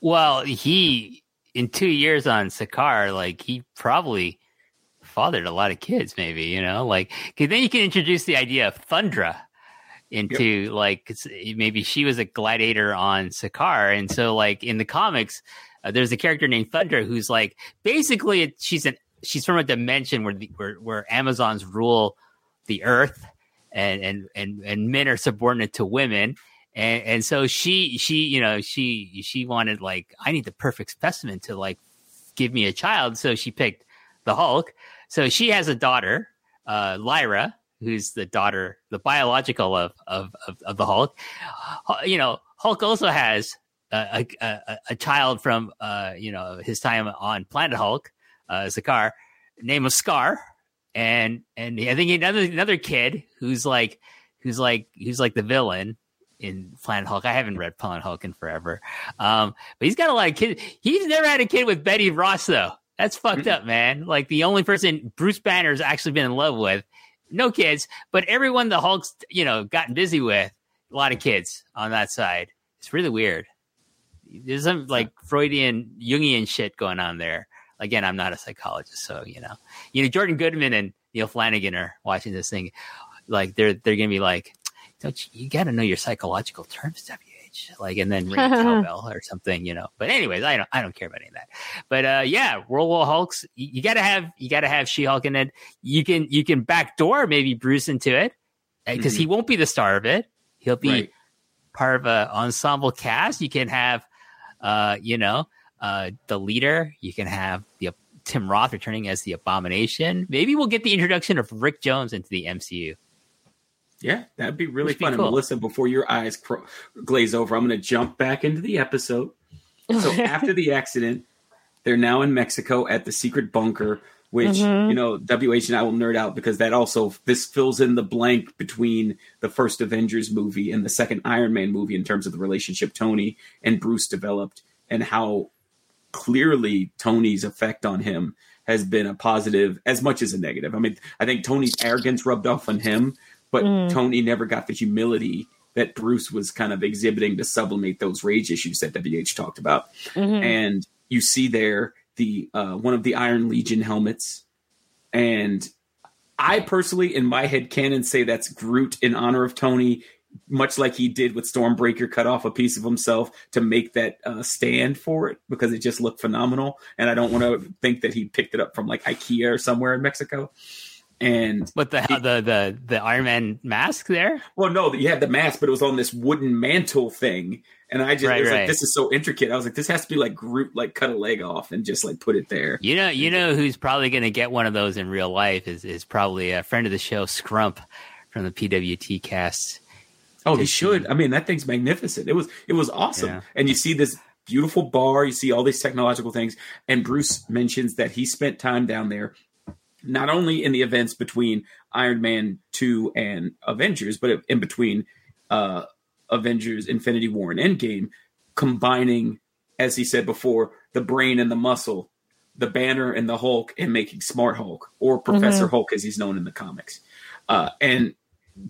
Well, he in two years on Sakaar, like he probably fathered a lot of kids, maybe you know, like, cause then you can introduce the idea of Thundra into like maybe she was a gladiator on Sakaar, and so like in the comics, uh, there's a character named Thundra who's like basically she's an she's from a dimension where the, where where Amazons rule the earth, and and and and men are subordinate to women. And, and so she she you know she she wanted like I need the perfect specimen to like give me a child so she picked the Hulk so she has a daughter uh, Lyra who's the daughter the biological of of of, of the Hulk you know Hulk also has a a, a, child from uh, you know his time on Planet Hulk uh, name of Scar and and I think another another kid who's like who's like who's like the villain in Planet Hulk. I haven't read Planet Hulk in forever, um, but he's got a lot of kids. He's never had a kid with Betty Ross though. That's fucked up, man. Like the only person Bruce Banner's actually been in love with, no kids, but everyone the Hulk's you know gotten busy with, a lot of kids on that side. It's really weird. There's some like Freudian Jungian shit going on there. Again, I'm not a psychologist, so you know, you know, Jordan Goodman and Neil Flanagan are watching this thing. Like they're they're gonna be like, don't you, you got to know your psychological terms, WH, like, and then ring a cowbell or something, you know. But anyways, I don't I don't care about any of that. But uh, yeah, World War Hulks, you, you got to have you got to have She Hulk in it. You can you can backdoor maybe Bruce into it because he won't be the star of it. He'll be Right. part of a ensemble cast. You can have, uh, you know, uh, the leader. You can have the Tim Roth returning as the Abomination. Maybe we'll get the introduction of Rick Jones into the MCU. Yeah, that'd be really Which be fun. cool. And Melissa, before your eyes cro- glaze over, I'm going to jump back into the episode. So after the accident, they're now in Mexico at the secret bunker, which mm-hmm. you know WH and I will nerd out because that also this fills in the blank between the first Avengers movie and the second Iron Man movie in terms of the relationship Tony and Bruce developed and how clearly Tony's effect on him has been a positive as much as a negative. I mean, I think Tony's arrogance rubbed off on him, but Tony never got the humility that Bruce was kind of exhibiting to sublimate those rage issues that WH talked about. And you see there the uh, one of the Iron Legion helmets, and I personally, in my head canon, say that's Groot in honor of Tony, much like he did with Stormbreaker, cut off a piece of himself to make that uh, stand for it because it just looked phenomenal. And I don't want to think that he picked it up from like IKEA or somewhere in Mexico. And But the the the the Iron Man mask there. well, no, you had the mask, but it was on this wooden mantle thing. And I just Right, it was right. like, this is so intricate. I was like, this has to be like Groot, like cut a leg off and just like put it there. You know, you know who's probably going to get one of those in real life is is probably a friend of the show, Scrump, from the PWT cast. Oh, he should. Uh, I mean, that thing's magnificent. It was it was awesome. Yeah. And you see this beautiful bar, you see all these technological things, and Bruce mentions that he spent time down there not only in the events between Iron Man 2 and Avengers, but in between uh Avengers Infinity War and Endgame, combining as he said before, the brain and the muscle, the banner and the Hulk and making Smart Hulk or Professor Hulk as he's known in the comics. Uh and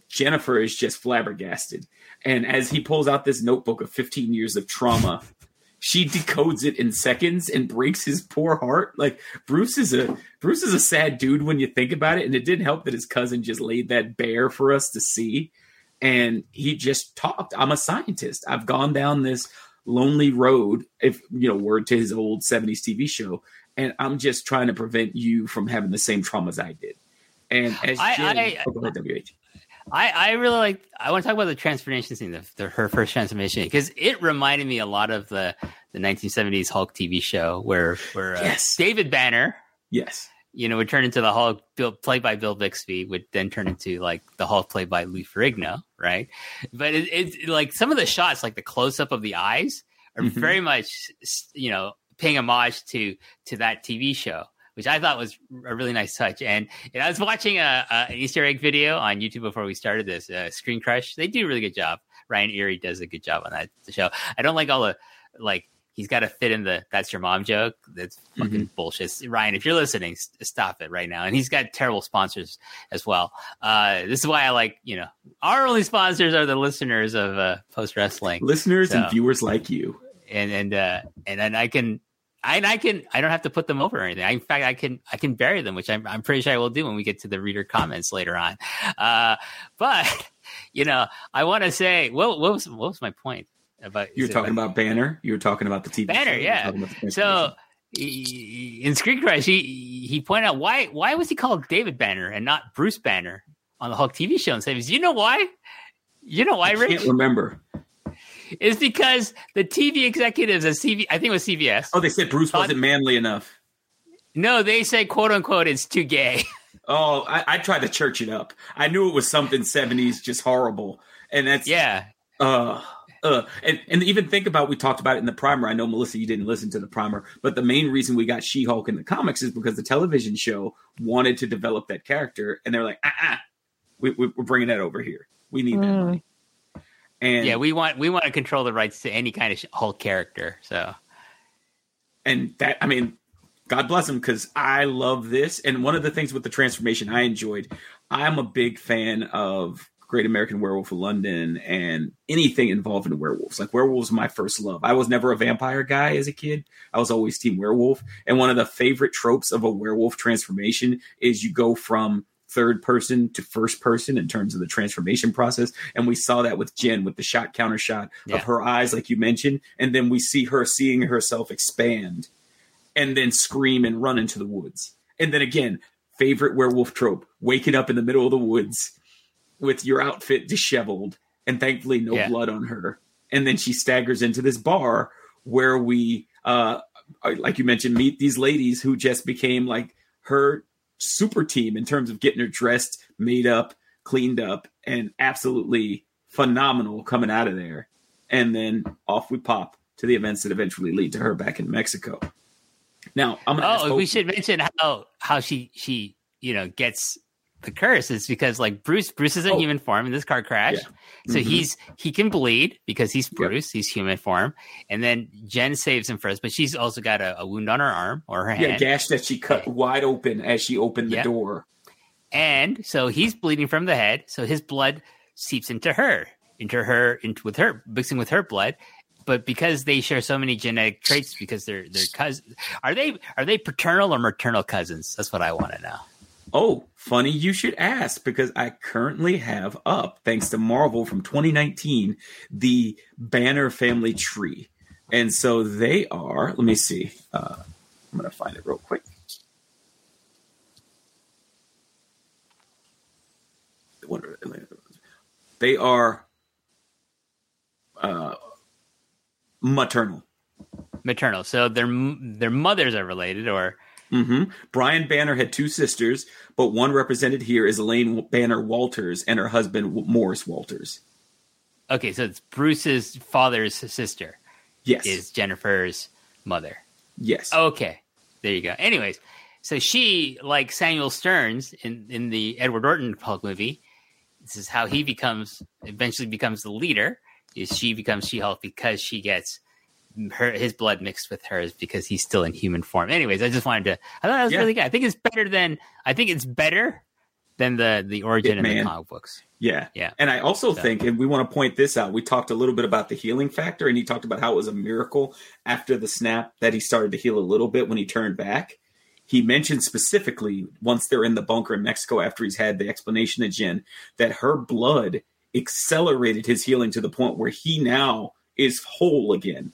Jennifer is just flabbergasted. And as he pulls out this notebook of 15 years of trauma, she decodes it in seconds and breaks his poor heart. Like Bruce is a Bruce is a sad dude when you think about it. And it didn't help that his cousin just laid that bare for us to see. And he just talked. I'm a scientist. I've gone down this lonely road, if you know, word to his old 70s TV show. And I'm just trying to prevent you from having the same traumas I did. And as I- Jen, I- oh, go ahead, WH. I, I really like. I want to talk about the transformation scene, the, the her first transformation, because it reminded me a lot of the the 1970s Hulk TV show, where where uh, Yes. David Banner, Yes. you know, would turn into the Hulk Bill, played by Bill Bixby, would then turn into like the Hulk played by Lou Ferrigno, right? But it, it's like some of the shots, like the close up of the eyes, are Mhm. very much you know paying homage to to that TV show. Which I thought was a really nice touch, and, and I was watching a, a an Easter egg video on YouTube before we started this. Uh, Screen Crush, they do a really good job. Ryan Arey does a good job on that show. I don't like all the like he's got to fit in the "that's your mom" joke. That's fucking bullshit. Ryan, if you're listening, s- stop it right now. And he's got terrible sponsors as well. Uh, this is why I like you know our only sponsors are the listeners of uh, Post Wrestling Listeners So- and viewers like you. and and uh and then I can I and I can I don't have to put them over or anything. I, in fact, I can I can bury them, which I'm I'm pretty sure I will do when we get to the reader comments later on. Uh, but you know, I want to say what what was what was my point about You were talking about Banner. You were talking about the TV Banner, show, yeah. about So he- in Screen Crush, he he pointed out why why was he called David Banner and not Bruce Banner on the Hulk TV show and says, you know why? You know why, I Rich? can't remember. Is because the TV executives at CV, I think it was CBS. Oh, they said Bruce Thought- wasn't manly enough. No, they say quote unquote it's too gay. Oh, I, I tried to church it up. I knew it was something seventies, just horrible, and that's yeah. uh uh and, and even think about we talked about it in the primer i know melissa you didn't listen to the primer but the main reason we got she-hulk in the comics is because the television show wanted to develop that character and they're like ah, we, we, we're bringing that over here we need that Mm. money and Yeah, we want we want to control the rights to any kind of Hulk character. So. And that i mean god bless him because i love this. And one of the things with the transformation i enjoyed i'm a big fan of great american werewolf of london and anything involving werewolves. Like werewolves my first love. I was never a vampire guy as a kid. I was always team werewolf. And one of the favorite tropes of a werewolf transformation is you go from third person to first person in terms of the transformation process and we saw that with jen with the shot counter shot Yeah. of her eyes like you mentioned and then we see her seeing herself expand and then scream and run into the woods. And then again, favorite werewolf trope: waking up in the middle of the woods with your outfit disheveled and thankfully no Yeah. blood on her. And then she staggers into this bar where we, uh, like you mentioned, meet these ladies who just became like her super team in terms of getting her dressed, made up, cleaned up, and absolutely phenomenal coming out of there. And then off we pop to the events that eventually lead to her back in Mexico. Now, I'm gonna Oh, we should mention how how she she you know gets the curse is because like Bruce Bruce is in Oh. human form in this car crash. Yeah. So Mhm. he's he can bleed because he's Yep. Bruce, he's human form. And then Jen saves him first, but she's also got a, a wound on her arm or her yeah, hand. gash that she cut wide open as she opened the Yeah. door. And so he's bleeding from the head, so his blood seeps into her, into her, into with her, mixing with her blood. But because they share so many genetic traits, because they're they're cousins, are they are they paternal or maternal cousins? That's what I want to know. Oh, funny you should ask because I currently have up, thanks to Marvel from 2019, the Banner family tree. And so they are, let me see. Uh, I'm going to find it real quick. They are uh, maternal. Maternal. So their their mothers are related, or hmm Brian Banner had two sisters, but one represented here is Elaine Banner Walters and her husband Morris Walters. okay, so it's Bruce's father's sister Yes. is Jennifer's mother. yes. Okay, there you go. Anyways, so she, like Samuel Sterns in in the Edward Norton Hulk movie, this is how he becomes eventually becomes the leader. Is she becomes She Hulk because she gets her his blood mixed with hers because he's still in human form. Anyways, I just wanted to. I thought that was Yeah. really good. I think it's better than I think it's better than the the origin in the comic books. Yeah. Yeah. And I also So- think, and we want to point this out, we talked a little bit about the healing factor, and he talked about how it was a miracle after the snap that he started to heal a little bit when he turned back. He mentioned specifically once they're in the bunker in Mexico after he's had the explanation of Jen that her blood accelerated his healing to the point where he now is whole again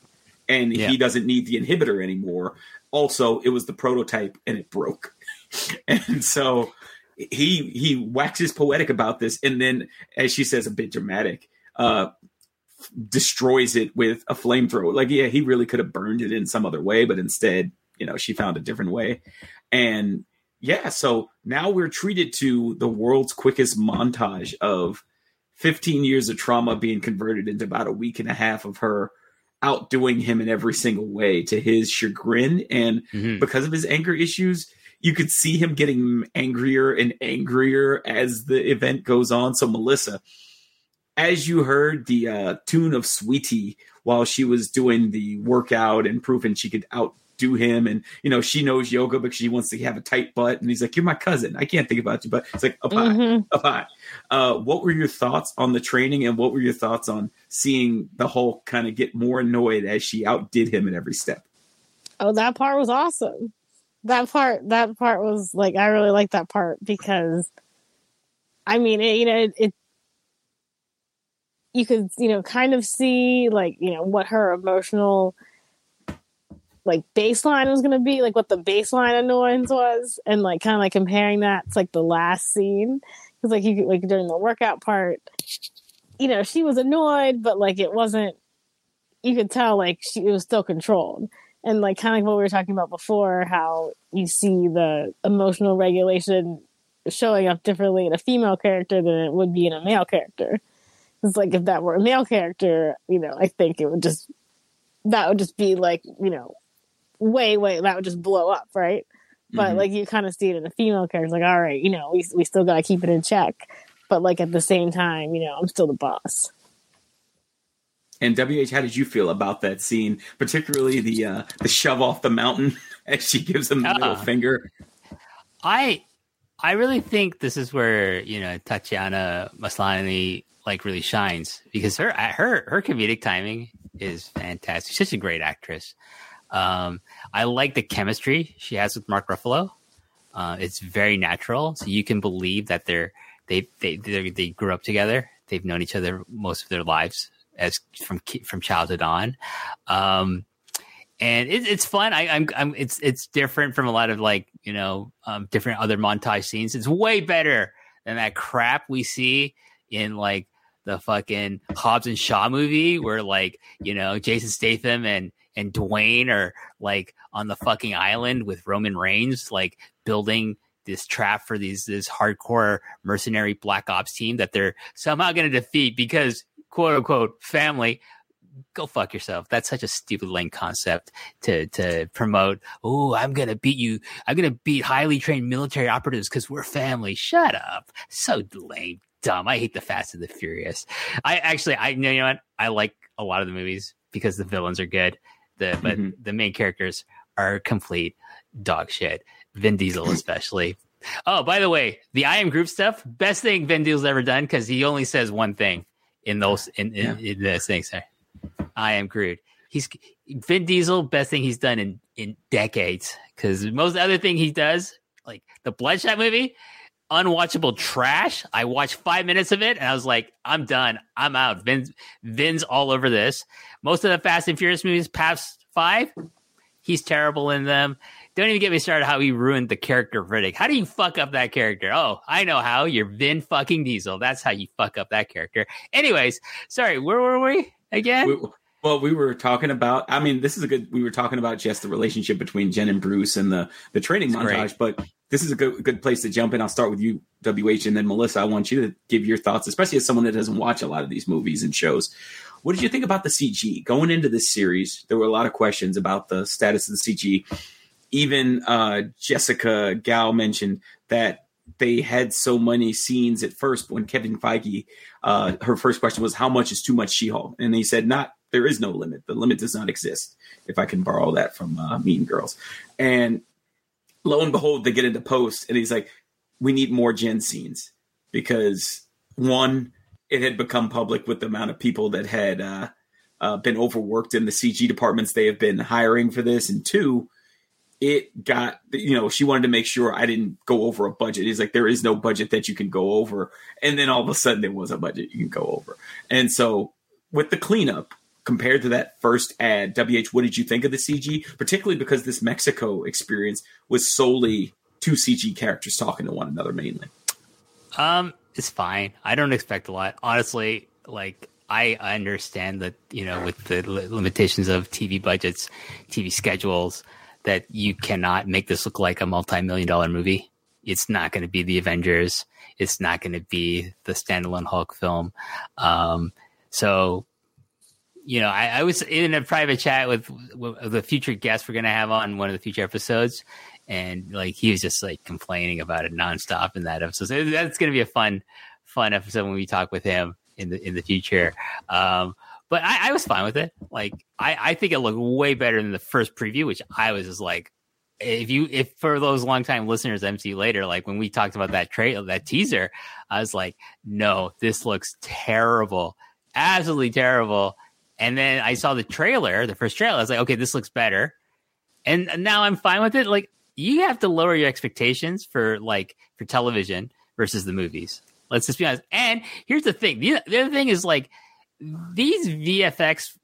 and Yeah. he doesn't need the inhibitor anymore. Also, it was the prototype and it broke. and so he he waxes poetic about this and then as she says a bit dramatic uh destroys it with a flamethrower like yeah he really could have burned it in some other way but instead you know she found a different way and yeah so now we're treated to the world's quickest montage of 15 years of trauma being converted into about a week and a half of her outdoing him in every single way to his chagrin and Mhm. because of his anger issues you could see him getting angrier and angrier as the event goes on so melissa as you heard the uh, tune of Sweetie while she was doing the workout and proving she could outdo him, and you know she knows yoga because she wants to have a tight butt, and he's like, "You're my cousin. I can't think about you," but it's like up high, Mhm. up high. Uh, what were your thoughts on the training, and what were your thoughts on seeing the Hulk kind of get more annoyed as she outdid him at every step? Oh, that part was awesome. That part, that part was like I really like that part because, I mean, it, you know, it, it, you could, you know, kind of see like you know what her emotional like baseline was to be, like what the baseline annoyance was, and like kind of like comparing that to like the last scene because like you like during the workout part, you know, she was annoyed, but like it wasn't. You could tell like she it was still controlled and like kind of like what we were talking about before how you see the emotional regulation showing up differently in a female character than it would be in a male character it's like if that were a male character you know i think it would just that would just be like you know way way that would just blow up right but Mhm. like you kind of see it in a female character like all right you know we, we still gotta keep it in check but like at the same time you know i'm still the boss And WH, how did you feel about that scene, particularly the uh, the shove off the mountain as she gives him the middle Uh-uh. finger? I I really think this is where you know Tatiana Maslany like really shines because her her her comedic timing is fantastic. She's such a great actress. Um, I like the chemistry she has with Mark Ruffalo. Uh, it's very natural, so you can believe that they're they they they, they grew up together. They've known each other most of their lives as from from childhood on. Um, and it, it's fun. I, I'm, I'm, it's, it's different from a lot of like, you know, um, different other montage scenes. It's way better than that crap we see in like the fucking Hobbs and Shaw movie, where like, you know, Jason Statham and and Dwayne are like on the fucking island with Roman Reigns, like building this trap for these this hardcore mercenary black ops team that they're somehow going to defeat because quote unquote family go fuck yourself. That's such a stupid lame concept to to promote. Oh, I'm gonna beat you. I'm gonna beat highly trained military operatives because we're family. Shut up. So lame, dumb. I hate the Fast and the Furious. I actually, I you know what? I like a lot of the movies because the villains are good. The but Mhm. the main characters are complete dog shit. Vin Diesel especially. Oh, by the way, the I am Groot stuff, best thing Vin Diesel's ever done because he only says one thing in those in, in, Yeah. in this thing. Sorry. I am Groot. He's Vin Diesel, best thing he's done in in decades. Because most other thing he does, like the Bloodshot movie, unwatchable trash. I watched five minutes of it and I was like, I'm done. I'm out. Vin's Vin's all over this. Most of the Fast and Furious movies past five, he's terrible in them. Don't even get me started how he ruined the character of Riddick. How do you fuck up that character? Oh, I know how. You're Vin fucking Diesel. That's how you fuck up that character. Anyways, sorry, where were we again? We, well, we were talking about. I mean, this is a good. We were talking about just the relationship between Jen and Bruce and the the training It's montage. great. But this is a good good place to jump in. I'll start with you, WH, and then Melissa. I want you to give your thoughts, especially as someone that doesn't watch a lot of these movies and shows. What did you think about the CG going into this series? There were a lot of questions about the status of the CG. Even uh, Jessica Gao mentioned that they had so many scenes at first when Kevin Feige, uh, her first question was, How much is too much She Hulk? And he said, Not, there is no limit. The limit does not exist, if I can borrow that from uh, Mean Girls. And lo and behold, they get into post, and he's like, We need more Jen scenes because one, it had become public with the amount of people that had uh, uh, been overworked in the CG departments they have been hiring for this, and two, it got you know she wanted to make sure I didn't go over a budget. He's like there is no budget that you can go over, and then all of a sudden there was a budget you can go over, and so with the cleanup compared to that first ad, WH, what did you think of the CG? Particularly because this Mexico experience was solely two CG characters talking to one another mainly. Um, it's fine. I don't expect a lot. Honestly, like I understand that, you know, with the li- limitations of TV budgets, TV schedules, that you cannot make this look like a multi-million dollar movie. It's not going to be the Avengers. It's not going to be the standalone Hulk film. Um, so, you know, I, I was in a private chat with, with the future guest we're going to have on one of the future episodes, and like he was just like complaining about it nonstop in that episode. So that's going to be a fun, fun episode when we talk with him. in the in the future. Um, but I, I was fine with it. Like I, I think it looked way better than the first preview, which I was just like, if you if for those longtime listeners, MC later, like when we talked about that trailer, that teaser, I was like, no, this looks terrible, absolutely terrible. And then I saw the trailer, the first trailer. I was like, okay, this looks better. And now I'm fine with it. Like you have to lower your expectations for like for television versus the movies. Let's just be honest. And here's the thing: the, the other thing is like these VFX,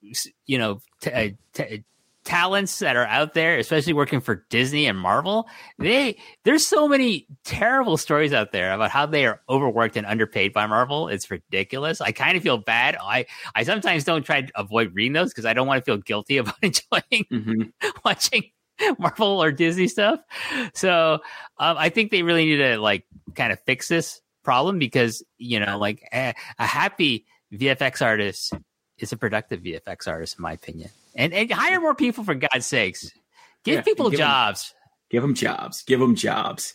you know, t- uh, t- talents that are out there, especially working for Disney and Marvel, they there's so many terrible stories out there about how they are overworked and underpaid by Marvel. It's ridiculous. I kind of feel bad. I I sometimes don't try to avoid reading those because I don't want to feel guilty about enjoying Mm-hmm. watching Marvel or Disney stuff. So um, I think they really need to like kind of fix this problem because you know like a, a happy VFX artist is a productive VFX artist in my opinion. And, and hire more people for God's sakes. Give Yeah, people give 'em- jobs. Give them jobs. Give them jobs.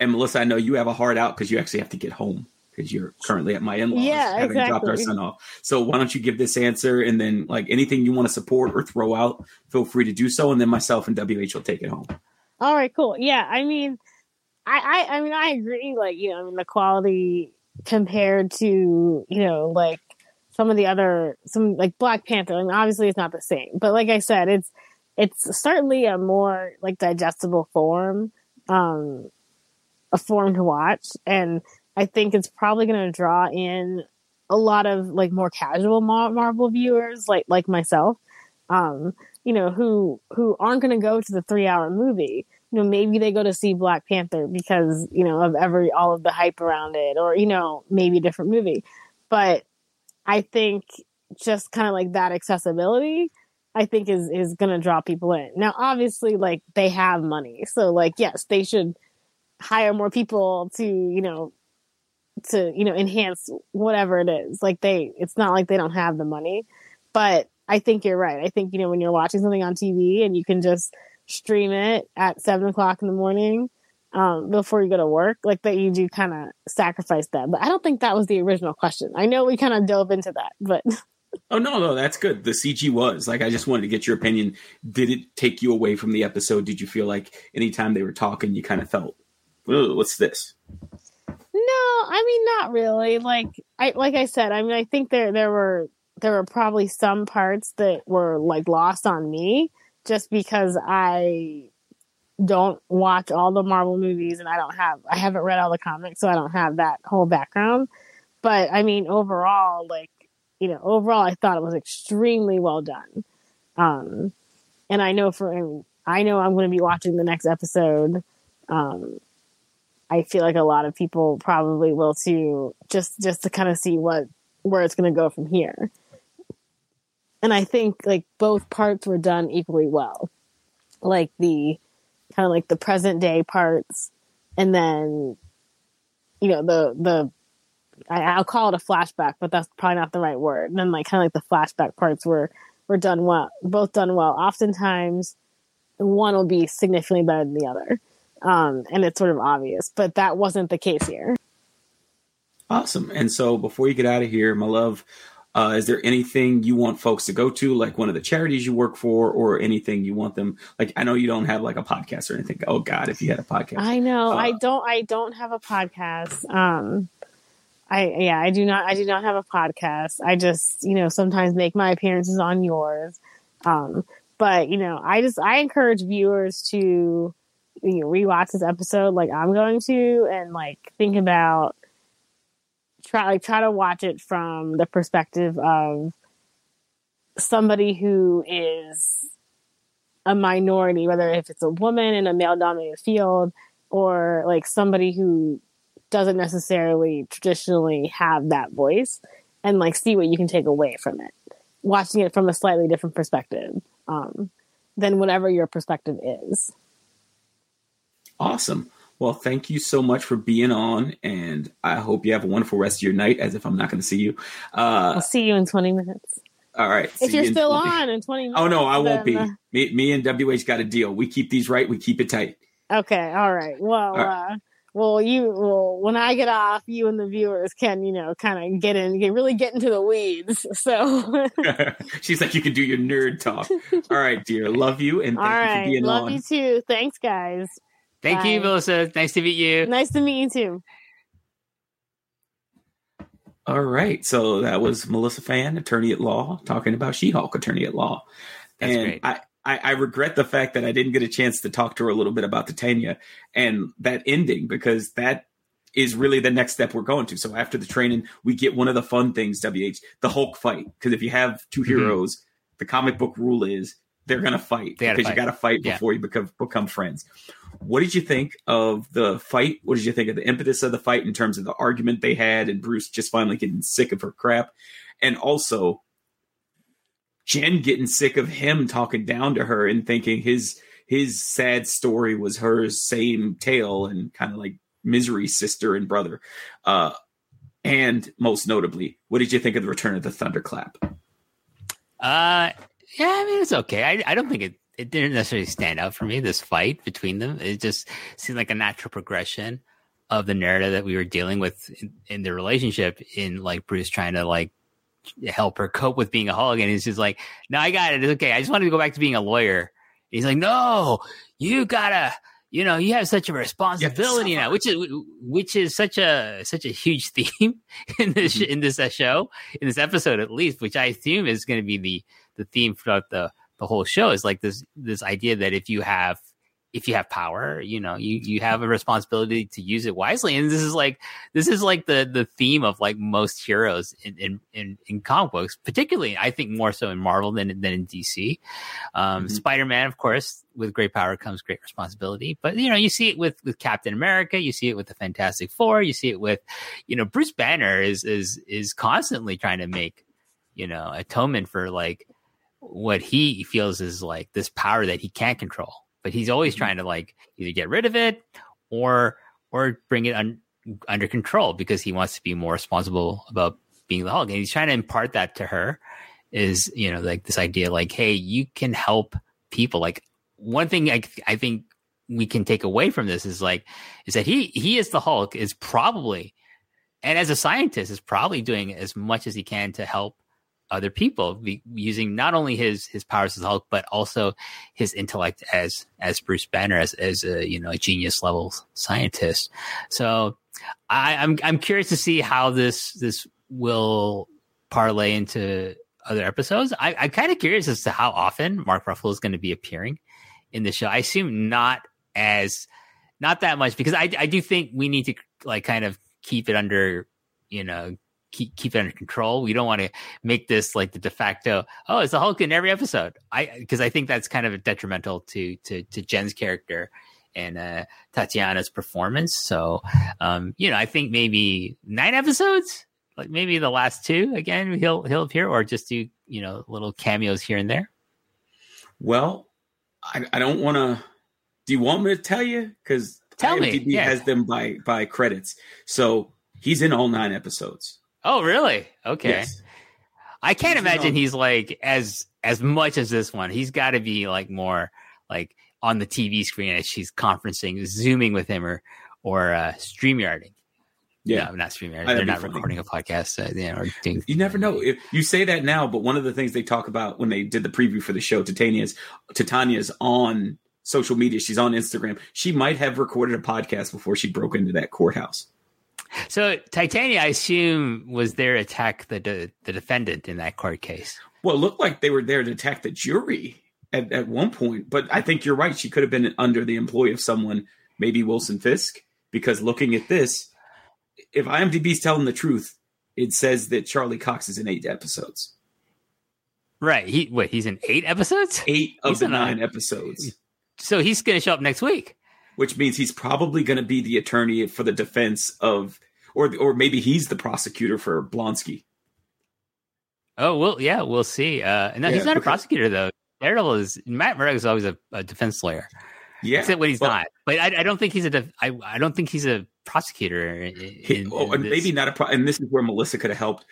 And Melissa, I know you have a hard out because you actually have to get home because you're currently at my in-laws Yeah, having dropped our son off. So why don't you give this answer and then like anything you want to support or throw out, feel free to do so, and then myself and WH will take it home. All right, cool. Yeah, I mean, I, I, I mean, I agree. Like, you know, I mean, the quality compared to, you know, like some of the other, some like Black Panther. I mean, obviously, it's not the same, but like I said, it's, it's certainly a more like digestible form, um, a form to watch, and I think it's probably going to draw in a lot of like more casual Mar- Marvel viewers, like like myself. Um, you know, who who aren't going to go to the three hour movie. You know, maybe they go to see Black Panther because you know of every all of the hype around it, or you know, maybe a different movie. But I think just kind of like that accessibility, I think is is going to draw people in. Now, obviously, like they have money, so like yes, they should hire more people to you know to you know enhance whatever it is. Like they, it's not like they don't have the money, but I think you're right. I think, you know, when you're watching something on TV and you can just stream it at seven o'clock in the morning um, before you go to work, like that you do kind of sacrifice that. But I don't think that was the original question. I know we kind of dove into that, but Oh no, no, that's good. The CG was like I just wanted to get your opinion. Did it take you away from the episode? Did you feel like anytime they were talking, you kind of felt, what's this? no, I mean, not really. Like I, like I said, I mean, I think there, there were, there were probably some parts that were like lost on me just because I don't watch all the Marvel movies and I don't have I haven't read all the comics so I don't have that whole background. But I mean overall like you know overall I thought it was extremely well done. Um and I know for I, know I'm going to be watching the next episode. Um I feel like a lot of people probably will too just just to kind of see what where it's going to go from here. And I think like both parts were done equally well. Like the kind of like the present day parts and then you know the the I, I'll call it a flashback, but that's probably not the right word. And then like kind of like the flashback parts were were done well, both done well. Oftentimes, one will be significantly better than the other, um, and it's sort of obvious. But that wasn't the case here. Awesome. And so before you get out of here, my love, uh, is there anything you want folks to go to, like one of the charities you work for, or anything you want them? Like, I know you don't have like a podcast or anything. Oh God, if you had a podcast, I know. Uh, I don't. I don't have a podcast. Um, I yeah. I do not. I do not have a podcast. I just you know sometimes make my appearances on yours. Um, but you know, I just I encourage viewers to you know rewatch this episode like I'm going to and like think about try like try to watch it from the perspective of somebody who is a minority, whether if it's a woman in a male dominated field or like somebody who doesn't necessarily traditionally have that voice and like see what you can take away from it watching it from a slightly different perspective um, than whatever your perspective is awesome. Well, thank you so much for being on, and I hope you have a wonderful rest of your night. As if I'm not going to see you. Uh, i'll see you in 20 minutes all right. if you're you still 20 on in 20 minutes Oh no, I won't be. uh, Me, me and WH got a deal. We keep these right. We keep it tight. okay all right well All right. uh well, you well when I get off, you and the viewers can you know kind of get in, get really get into the weeds. So she's like, you can do your nerd talk. All right, dear, love you and thank all you right, for being love on. you too. Thanks, guys. Thank you, Melissa. Nice to meet you. Nice to meet you too. All right, so that was Melissa Fann, attorney at law, talking about She-Hulk, attorney at law. That's and great. I, I, I regret the fact that I didn't get a chance to talk to her a little bit about Titania and that ending because that is really the next step we're going to. So after the training, we get one of the fun things, WH, the Hulk fight. Because if you have 2 Mhm. heroes, the comic book rule is they're going to fight They because fight. you got to fight Yeah. before you become become friends. What did you think of the fight? What did you think of the impetus of the fight in terms of the argument they had and Bruce just finally getting sick of her crap? And also Jen getting sick of him talking down to her and thinking his his sad story was her same tale and kind of like misery sister and brother. Uh and most notably, what did you think of the return of the thunderclap? Uh, yeah, I mean it's okay. I I don't think it it didn't necessarily stand out for me. This fight between them, it just seemed like a natural progression of the narrative that we were dealing with in, in the relationship. In like Bruce trying to like help her cope with being a Hulk, and he's just like, "No, I got it. It's okay. I just wanted to go back to being a lawyer." He's like, "No, you gotta." You know, you have such a responsibility now, which is which is such a such a huge theme in this Mhm. in this uh, show, in this episode at least, which I assume is going to be the the theme throughout the the whole show is like this this idea that if you have if you have power you know you you have a responsibility to use it wisely. And this is like this is like the the theme of like most heroes in in in, in comic books particularly i think more so in marvel than than in dc um Mhm. spider-man of course with great power comes great responsibility. But you know you see it with with captain america you see it with the fantastic four you see it with you know bruce banner is is is constantly trying to make you know atonement for like what he feels is like this power that he can't control. But he's always Mhm. trying to like either get rid of it or or bring it un, under control because he wants to be more responsible about being the hulk. And he's trying to impart that to her is you know like this idea like hey you can help people. Like one thing i, I think we can take away from this is like is that he he is the hulk is probably and as a scientist is probably doing as much as he can to help other people using not only his his powers as Hulk but also his intellect as as Bruce Banner as as a you know a genius level scientist. So I, I'm I'm curious to see how this this will parlay into other episodes. I, I'm kind of curious as to how often Mark Ruffalo is going to be appearing in the show. I assume not as not that much because I I do think we need to like kind of keep it under you know keep keep it under control. We don't want to make this like the de facto. Oh, it's the Hulk in every episode. I because I think that's kind of detrimental to to to Jen's character and uh, Tatiana's performance. So, um, you know, I think maybe nine episodes, like maybe the last two again, he'll he'll appear or just do you know little cameos here and there. Well, I, I don't want to. Do you want me to tell you? Because Tell me, IMDb yeah. has them by by credits, so he's in all nine episodes. Oh, really? Okay. Yes. I can't He's imagine he's like as as much as this one. He's got to be like more like on the TV screen as she's conferencing, zooming with him, or or uh, streamyarding. Yeah. no, not streamyarding. That'd They're not funny. recording a podcast. Uh, yeah, or doing. You never know. If you say that now, but one of the things they talk about when they did the preview for the show, Titania's Titania's on social media. She's on Instagram. She might have recorded a podcast before she broke into that courthouse. So Titania, I assume, was there to attack the de- the defendant in that court case. Well, it looked like they were there to attack the jury at, at one point, but I think you're right. She could have been under the employ of someone, maybe Wilson Fisk, because looking at this, if IMDb's telling the truth, it says that Charlie Cox is in eight episodes. Right. He what? He's in eight episodes. Eight of He's the in a- nine episodes, So he's going to show up next week. Which means he's probably going to be the attorney for the defense of, or or maybe he's the prosecutor for Blonsky. Oh well, yeah, we'll see. Uh, no, Yeah, he's not a prosecutor though. Daredevil is Matt Murdock is always a, a defense lawyer. Yeah, Except when he's Well, not. But I, I don't think he's a. Def- I, I don't think he's a prosecutor. In, He- in- oh, in and this. maybe not a pro- and this is where melissa could have helped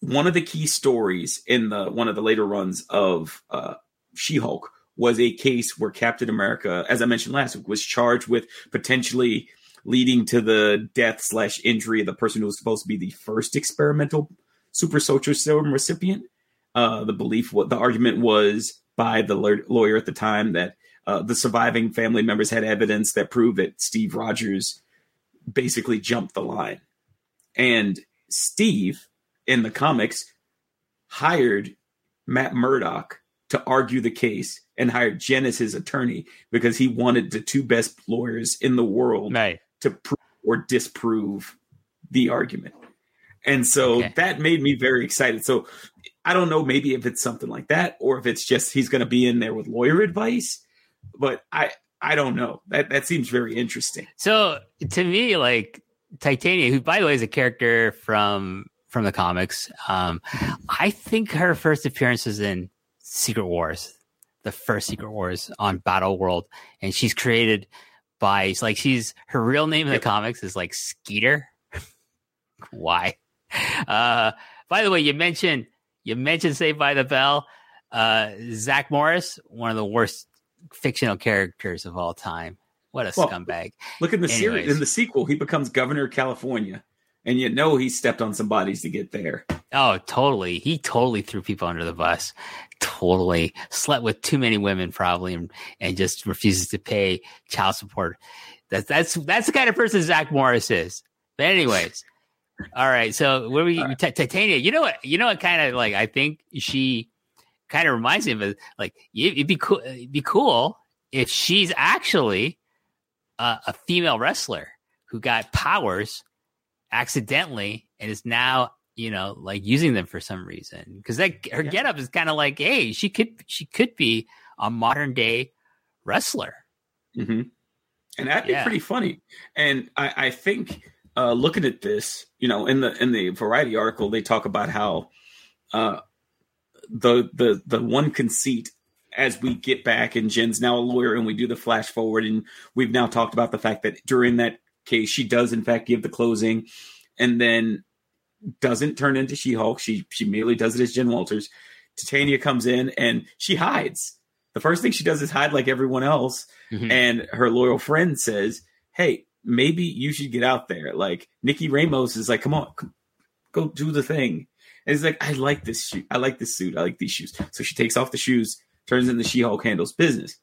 one of the key stories in the one of the later runs of uh, she-hulk was a case where captain america as i mentioned last week was charged with potentially leading to the death slash injury of the person who was supposed to be the first experimental super soldier serum recipient. Uh, the belief, what the argument was by the lawyer at the time that uh, the surviving family members had evidence that proved that Steve Rogers basically jumped the line. And Steve in the comics hired Matt Murdock to argue the case and hired Jen as his attorney because he wanted the two best lawyers in the world Right. to prove or disprove the argument. And so Okay. that made me very excited. So I don't know maybe if it's something like that or if it's just he's going to be in there with lawyer advice, but I I don't know. That that seems very interesting. So to me, like Titania, who by the way is a character from from the comics, um, I think her first appearance was in Secret Wars, the first Secret Wars on Battle World, and she's created by like she's her real name in the comics is like Skeeter. Why? Uh, by the way, you mentioned you mentioned Saved by the Bell. Uh, Zach Morris, one of the worst fictional characters of all time. What a Well, scumbag. Look in the series in the sequel, he becomes governor of California, and you know he stepped on some bodies to get there. Oh, totally. He totally threw people under the bus. Totally slept with too many women, probably, and, and just refuses to pay child support. That's that's that's the kind of person Zach Morris is. But anyways, all right. So where we Ti- Titania? You know what? You know what? Kind of like I think she kind of reminds me of it, like it- it'd be cool. It'd be cool if she's actually a, a female wrestler who got powers accidentally and is now you know like using them for some reason because that her Yeah. getup is kind of like hey she could she could be a modern day wrestler hmm And that'd be pretty funny. And I, I think uh, looking at this, you know, in the in the Variety article, they talk about how uh, the the the one conceit as we get back, and Jen's now a lawyer, and we do the flash forward, and we've now talked about the fact that during that case, she does in fact give the closing, and then doesn't turn into She Hulk. She she merely does it as Jen Walters. Titania comes in and she hides. The first thing she does is hide like everyone else Mhm. and her loyal friend says, "Hey, maybe you should get out there." Like Nikki Ramos is like, "Come on, come, go do the thing." And he's like, "I like this shoe. I like this suit. I like these shoes." So she takes off the shoes, turns into She-Hulk, handles business.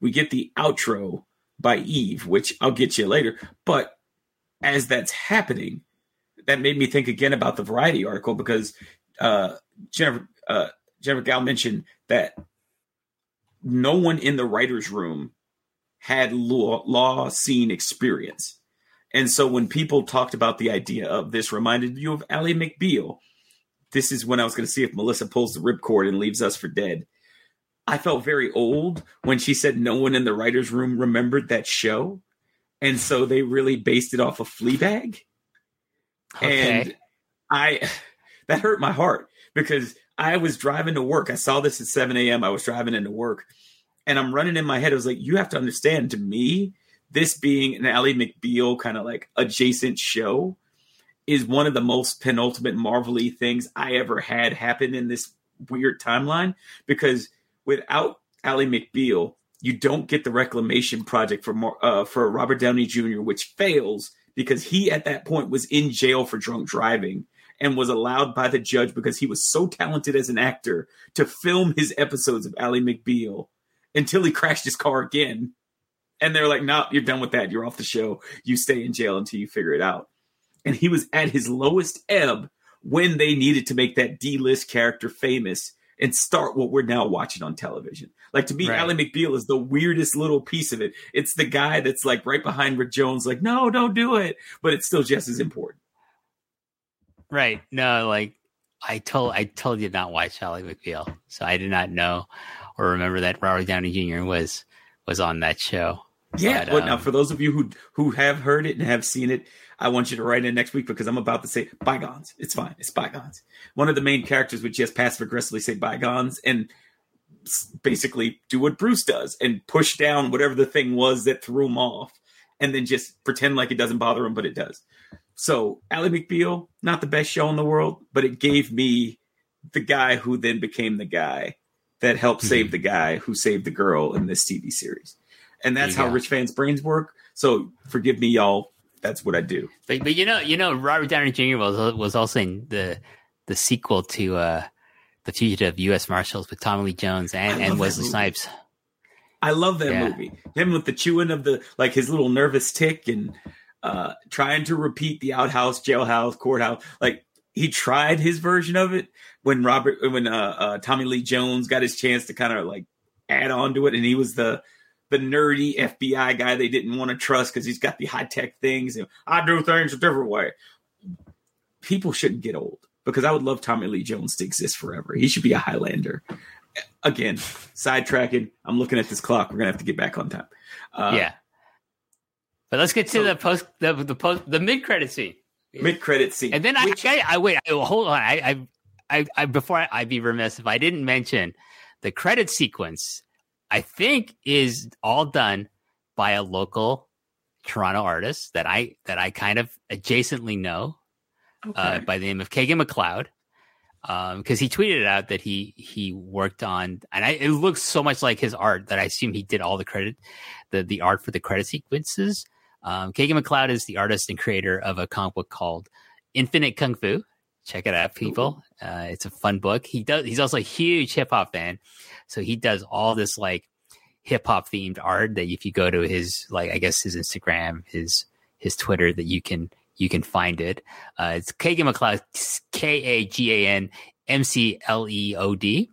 We get the outro by Eve, which I'll get you later. But as that's happening, that made me think again about the Variety article because uh, Jennifer uh, Jennifer Gao mentioned that no one in the writers' room had law, law scene experience. And so when people talked about the idea of this reminded you of Ally McBeal, this is when I was going to see if Melissa pulls the ripcord and leaves us for dead. I felt very old when she said no one in the writers' room remembered that show. And so they really based it off of Fleabag. okay And I that hurt my heart because I was driving to work. I saw this at 7 a.m. I was driving into work and I'm running in my head. I was like, you have to understand to me, this being an Ally McBeal kind of like adjacent show is one of the most penultimate marvelly things I ever had happen in this weird timeline because without Ally McBeal, you don't get the reclamation project for uh, for Robert Downey Jr., which fails because he at that point was in jail for drunk driving and was allowed by the judge because he was so talented as an actor to film his episodes of Ally McBeal until he crashed his car again. And they're like, "No, you're done with that. You're off the show. You stay in jail until you figure it out." And he was at his lowest ebb when they needed to make that D-list character famous and start what we're now watching on television. Like to me, Right. Ally McBeal is the weirdest little piece of it. It's the guy that's like right behind Rick Jones, like, no, don't do it. But it's still just as important. right no like i told i told you not watch Ally McBeal so i did not know or remember that robert downey jr was was on that show Yeah. But, But, now um, for those of you who who have heard it and have seen it, I want you to write in next week because I'm about to say bygones. It's fine. It's bygones. One of the main characters would just passive aggressively say bygones and basically do what Bruce does and push down whatever the thing was that threw him off and then just pretend like it doesn't bother him, but it does. So Ally McBeal, not the best show in the world, but it gave me the guy who then became the guy that helped Mhm. save the guy who saved the girl in this TV series. And that's you how Rich Fann's brains work. So forgive me, y'all. That's what I do. But, but you know, you know, Robert Downey Jr. was was also in the the sequel to uh, the Fugitive U.S. Marshals with Tommy Lee Jones and, and Wesley. Snipes. I love that Yeah. movie. Him with the chewing of the like his little nervous tick and uh trying to repeat the outhouse, jailhouse, courthouse. Like he tried his version of it when Robert when uh, uh Tommy Lee Jones got his chance to kind of like add on to it and he was the the nerdy FBI guy they didn't want to trust because he's got the high tech things and I do things a different way. People shouldn't get old because I would love Tommy Lee Jones to exist forever. He should be a Highlander. Again, sidetracking. I'm looking at this clock. We're gonna have to get back on time. Uh, yeah. But let's get to so- the post the the post the mid credit scene. Mid credit scene. And then I, Which- I, I wait, I, hold on. I, I, I, I before I, I'd be remiss if I didn't mention the credit sequence. I think is all done by a local Toronto artist that I that I kind of adjacently know uh, by the name of Kagan McLeod. Because he tweeted out that he he worked on, and I, it looks so much like his art that I assume he did all the credit, the the art for the credit sequences. Um, Kagan McLeod is the artist and creator of a comic book called Infinite Kung Fu. Check it out, people. Uh, it's a fun book. He does. He's also a huge hip hop fan, so he does all this like hip hop themed art that if you go to his like I guess his Instagram, his his Twitter, that you can you can find it. Uh, it's Kagan McLeod, K A G A N M C L E O D,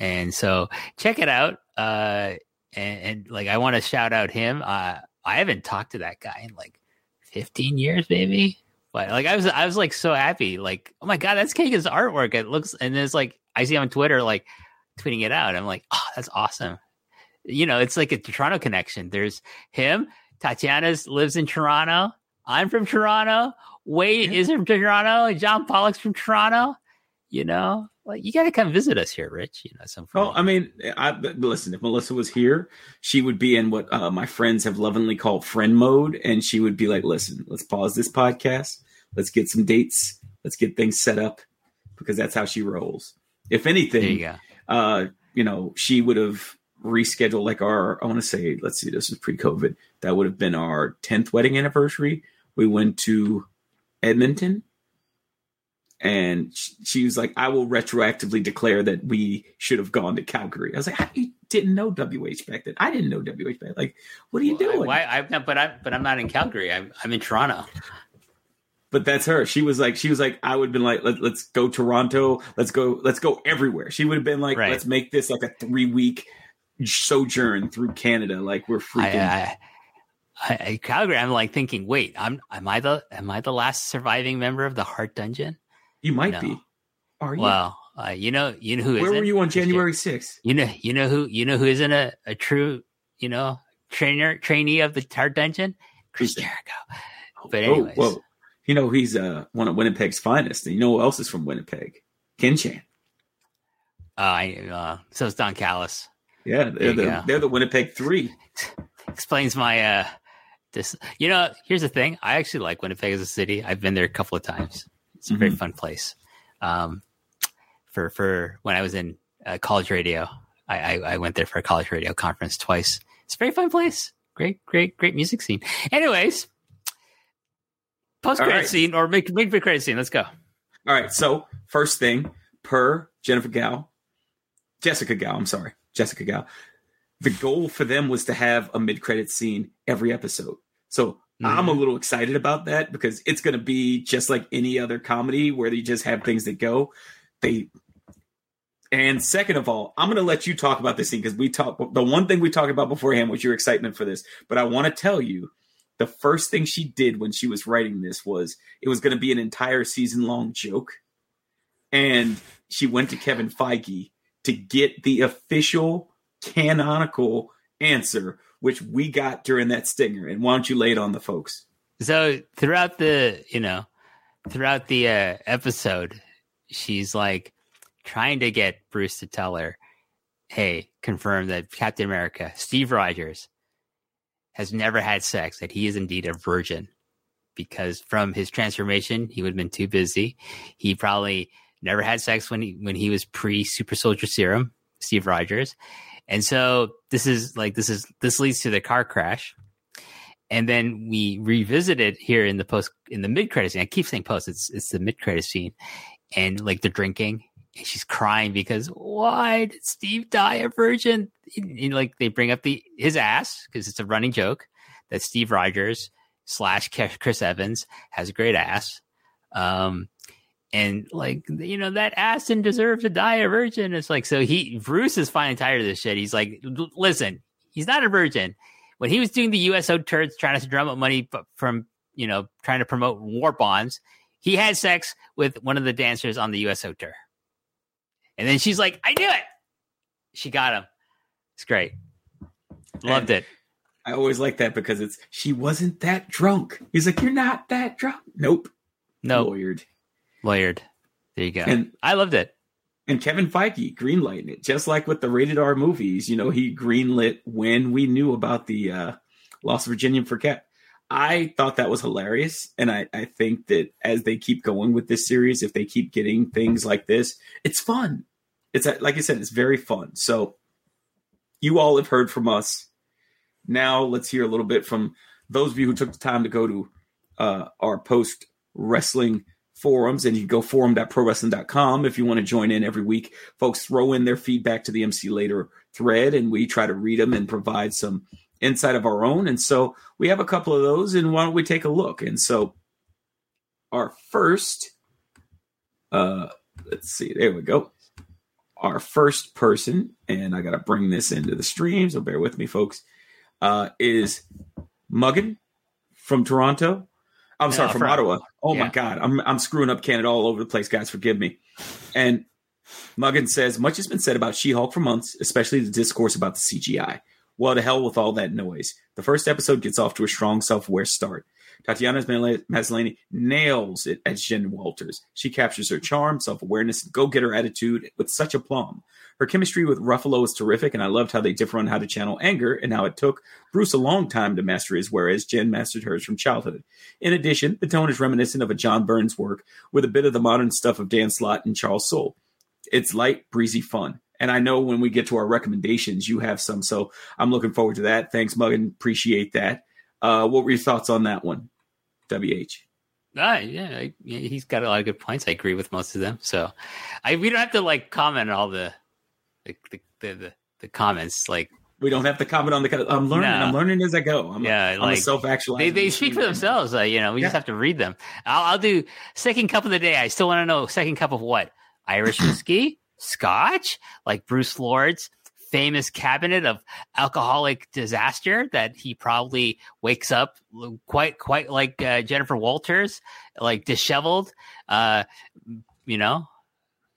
and so check it out. Uh, and, and like I want to shout out him. Uh, I haven't talked to that guy in like 15 years, maybe. But like I was, I was like so happy. Like, oh my god, that's Kagan's artwork. It looks, and it's like I see him on Twitter, like tweeting it out. I'm like, oh, that's awesome. You know, it's like a Toronto connection. There's him. Tatiana's lives in Toronto. I'm from Toronto. Wade Yeah. is from Toronto. John Pollock's from Toronto. You know, like you got to come visit us here, Rich. You know, some. Well, I mean, I listen. If Melissa was here, she would be in what uh, my friends have lovingly called friend mode, and she would be like, "Listen, let's pause this podcast. Let's get some dates. Let's get things set up," because that's how she rolls. If there you anything, uh, you know, she would have rescheduled like our. I want to say, let's see, this is pre-COVID. That would have been our tenth wedding anniversary. We went to Edmonton. And she was like, I will retroactively declare that we should have gone to Calgary. I was like, how you didn't know WH back then? I didn't know WH back. Like, what are you doing? Why? I, no, but I, but I'm not in Calgary. I'm, I'm in Toronto. But that's her. She was like, she was like, I would have been like, Let, let's go Toronto. Let's go, let's go everywhere. She would have been like, Right. let's make this like a three week sojourn through Canada. Like we're I, freaking. I, I, I, Calgary. I'm like thinking, wait, I'm, am I the, am I the last surviving member of the Hart Dungeon? You might no. be. Are you? Well, uh, you know, you know who Where were you on January 6th? You know, you know who, you know who isn't a, a true, you know, trainer, trainee of the Hart Dungeon? Chris Jericho. But Oh, anyways. whoa. You know, he's uh, one of Winnipeg's finest. And you know who else is from Winnipeg? Ken Chan. Uh, I, uh, so it's Don Callis. Yeah, they're the, they're the Winnipeg three. explains my uh this you know here's the thing i actually like winnipeg as a city i've been there a couple of times it's a very Mhm. fun place um for for when i was in uh, college radio I, I i went there for a college radio conference twice it's a very fun place great great great music scene anyways post credit right. scene or make make credit scene let's go All right. So first thing, per Jennifer Gao, Jessica Gao. I'm sorry, Jessica Gao. The goal for them was to have a mid credit scene every episode. So I'm a mm-hmm. little excited about that because it's going to be just like any other comedy where they just have things that go. They and second of all, I'm going to let you talk about this scene because we talked. The one thing we talked about beforehand was your excitement for this, but I want to tell you the first thing she did when she was writing this was it was going to be an entire season long joke. And she went to Kevin Feige to get the official canonical answer, which we got during that stinger. And why don't you lay it on the folks? So throughout the, you know, throughout the uh, episode, she's like trying to get Bruce to tell her, "Hey, confirm that Captain America, Steve Rogers, has never had sex. That he is indeed a virgin, because from his transformation, he would have been too busy. He probably never had sex when he when he was pre Super Soldier Serum, Steve Rogers, and so this is like this is this leads to the car crash." and then we revisit it here in the post in the mid credit scene. I keep saying post. It's it's the mid credit scene, and like they're drinking, and she's crying because why did Steve die a virgin? And, like they bring up the his ass because it's a running joke that Steve Rogers slash Chris Evans has a great ass. Um, and like you know that ass didn't deserve to die a virgin. It's like so he Bruce is finally tired of this shit. He's like, listen, he's not a virgin. When he was doing the USO turds trying to drum up money from you know trying to promote war bonds, he had sex with one of the dancers on the USO tour. And then she's like, I knew it. She got him. It's great. Loved And it. I always like that because it's she wasn't that drunk. He's like, You're not that drunk. Nope. No, Lawyered. Lawyered. There you go. And- I loved it. And Kevin Feige greenlighting it, just like with the rated R movies. You know, he greenlit when we knew about the uh, Lost Virginian Forget. I thought that was hilarious, and I, I think that as they keep going with this series, if they keep getting things like this, it's fun. It's like I said, it's very fun. So you all have heard from us. Now let's hear a little bit from those of you who took the time to go to uh, our post wrestling forums and you go forum.prowrestling.com if you want to join in every week. Folks throw in their feedback to the mc later thread and we try to read them and provide some insight of our own. And so we have a couple of those and why don't we take a look? And so our first uh let's see there we go. Our first person and i gotta bring this into the stream so bear with me folks uh is muggin from toronto i'm sorry uh, from from- ottawa. Oh my god i'm i'm screwing up canada all over the place guys forgive me. And Muggins says much has been said about she-hulk for months especially the discourse about the cgi well to hell with all that noise the first episode gets off to a strong self-aware start Tatiana Maslany nails it as Jen Walters. She captures her charm, self awareness, and go getter attitude with such aplomb. Her chemistry with Ruffalo is terrific, and I loved how they differ on how to channel anger and how it took Bruce a long time to master his, whereas Jen mastered hers from childhood. In addition, the tone is reminiscent of a John Byrne's work with a bit of the modern stuff of Dan Slott and Charles Soule. It's light, breezy fun. And I know when we get to our recommendations, you have some. So I'm looking forward to that. Thanks, Muggin. Appreciate that. Uh, what were your thoughts on that one? WH. Ah, yeah, I, yeah, he's got a lot of good points. I agree with most of them. So, I we don't have to like comment on all the the the, the, the, comments. Like We don't have to comment on the. I'm learning. No. I'm learning as I go. I'm, Yeah, I'm like, a self-actualizing. they, they speak for themselves. Uh, you know, we just have to read them. I'll, I'll do second cup of the day. I still want to know second cup of what? Irish whiskey, Scotch, like Bruce Lord's famous cabinet of alcoholic disaster that he probably wakes up quite quite like uh, Jennifer Walters, like disheveled. Uh, you know,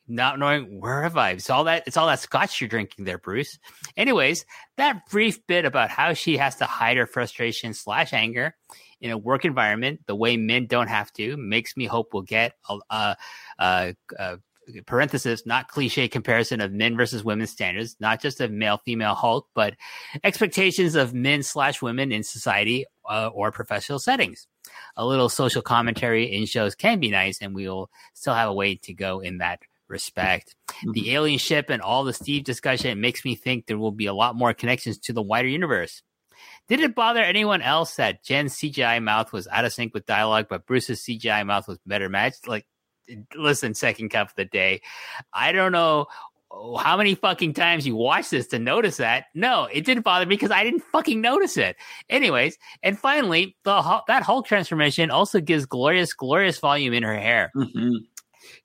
not knowing where have I. It's all that. It's all that scotch you're drinking there, Bruce. Anyways, that brief bit about how she has to hide her frustration slash anger in a work environment the way men don't have to makes me hope we'll get a, a, a, a parenthesis not cliche comparison of men versus women standards not just of male female hulk but expectations of men slash women in society uh, or professional settings. A little social commentary in shows can be nice and we'll still have a way to go in that respect. The alien ship and all the steve discussion makes me think there will be a lot more connections to the wider universe. Did it bother anyone else that Jen's CGI mouth was out of sync with dialogue, but Bruce's CGI mouth was better matched? Like, listen, second cup of the day. I don't know how many fucking times you watched this to notice that. No, it didn't bother me because I didn't fucking notice it. Anyways, and finally, the that Hulk transformation also gives glorious, glorious volume in her hair. Mhm.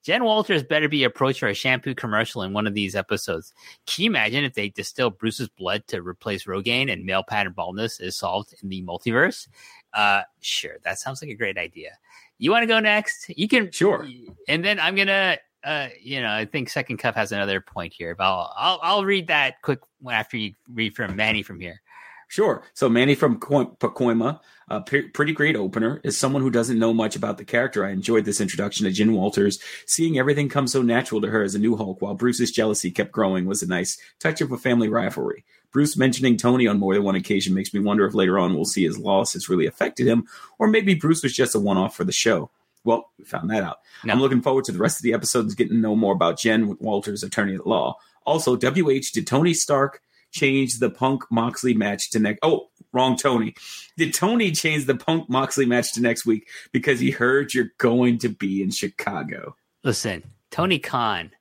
Jen Walters better be approached for a shampoo commercial in one of these episodes. Can you imagine if they distill Bruce's blood to replace Rogaine and male pattern baldness is solved in the multiverse? Uh, sure, that sounds like a great idea. You want to go next? You can Sure. And then I'm gonna, uh, you know, I think Second Cup has another point here, but I'll I'll, I'll read that quick after you read from Manny from here. Sure. So Manny from Pacoima, a pre- pretty great opener, is someone who doesn't know much about the character. I enjoyed this introduction to Jen Walters. Seeing everything come so natural to her as a new Hulk while Bruce's jealousy kept growing was a nice touch of a family rivalry. Bruce mentioning Tony on more than one occasion makes me wonder if later on we'll see his loss has really affected him, or maybe Bruce was just a one off for the show. Well, we found that out. No. I'm looking forward to the rest of the episodes getting to know more about Jen Walters, attorney at law. Also, WH, did Tony Stark change the Punk Moxley match to next? Oh, wrong Tony. Did Tony change the Punk Moxley match to next week because he heard you're going to be in Chicago? Listen, Tony Khan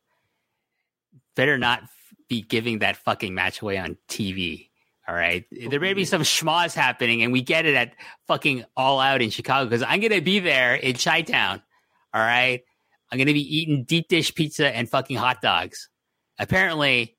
better not be giving that fucking match away on TV. All right. There may be some schmoz happening, and we get it at fucking All Out in Chicago because I'm going to be there in Chi Town. All right. I'm going to be eating deep dish pizza and fucking hot dogs. Apparently,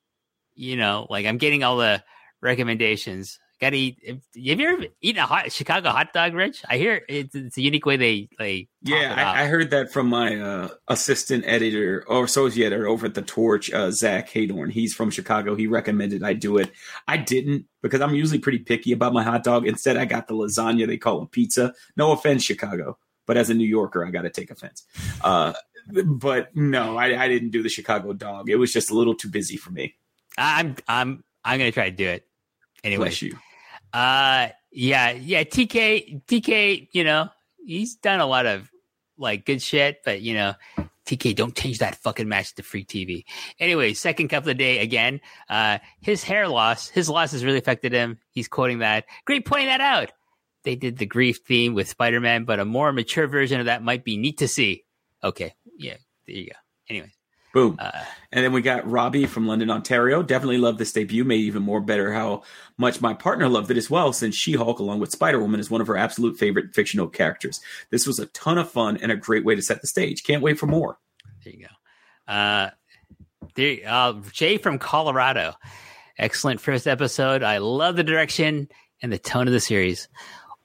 you know, like I'm getting all the recommendations. Got to eat. Have you ever eaten a hot Chicago hot dog, Rich? I hear it's, it's a unique way they they. Yeah, I, I, heard that from my uh, assistant editor or associate editor over at the Torch, uh, Zach Haydorn. He's from Chicago. He recommended I do it. I didn't because I'm usually pretty picky about my hot dog. Instead, I got the lasagna. They call it pizza. No offense, Chicago, but as a New Yorker, I got to take offense. Uh, but no, I, I didn't do the Chicago dog. It was just a little too busy for me. I'm I'm I'm gonna try to do it anyway. Bless you. Uh, yeah, yeah. TK, TK, you know, he's done a lot of like good shit, but you know, TK, don't change that fucking match to free TV. Anyway, second cup of the day again. Uh, his hair loss, his loss has really affected him. He's quoting that. Great pointing that out. They did the grief theme with Spider Man, but a more mature version of that might be neat to see. Okay, yeah, there you go. Anyway. Boom. Uh, and then we got Robbie from London, Ontario. Definitely love this debut. Made even more better how much my partner loved it as well, since She Hulk, along with Spider Woman, is one of her absolute favorite fictional characters. This was a ton of fun and a great way to set the stage. Can't wait for more. There you go. Uh, there, uh, Jay from Colorado. Excellent first episode. I love the direction and the tone of the series.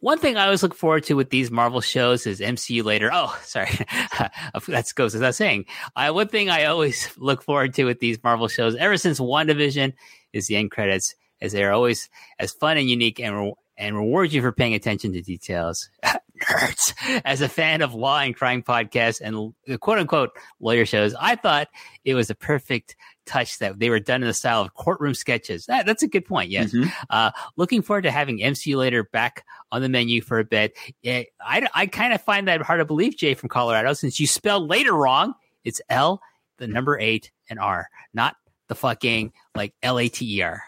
One thing I always look forward to with these Marvel shows is MCU later. Oh, sorry. that goes without saying. I, one thing I always look forward to with these Marvel shows ever since WandaVision is the end credits, as they are always as fun and unique and, re- and reward you for paying attention to details. As a fan of law and crime podcasts and quote unquote lawyer shows, I thought it was a perfect touch that they were done in the style of courtroom sketches. That, that's a good point. Yes. Mm-hmm. Uh, looking forward to having MCU later back on the menu for a bit. Yeah, I, I kind of find that hard to believe, Jay from Colorado, since you spelled later wrong. It's L, the number eight, and R, not the fucking like L A T E R.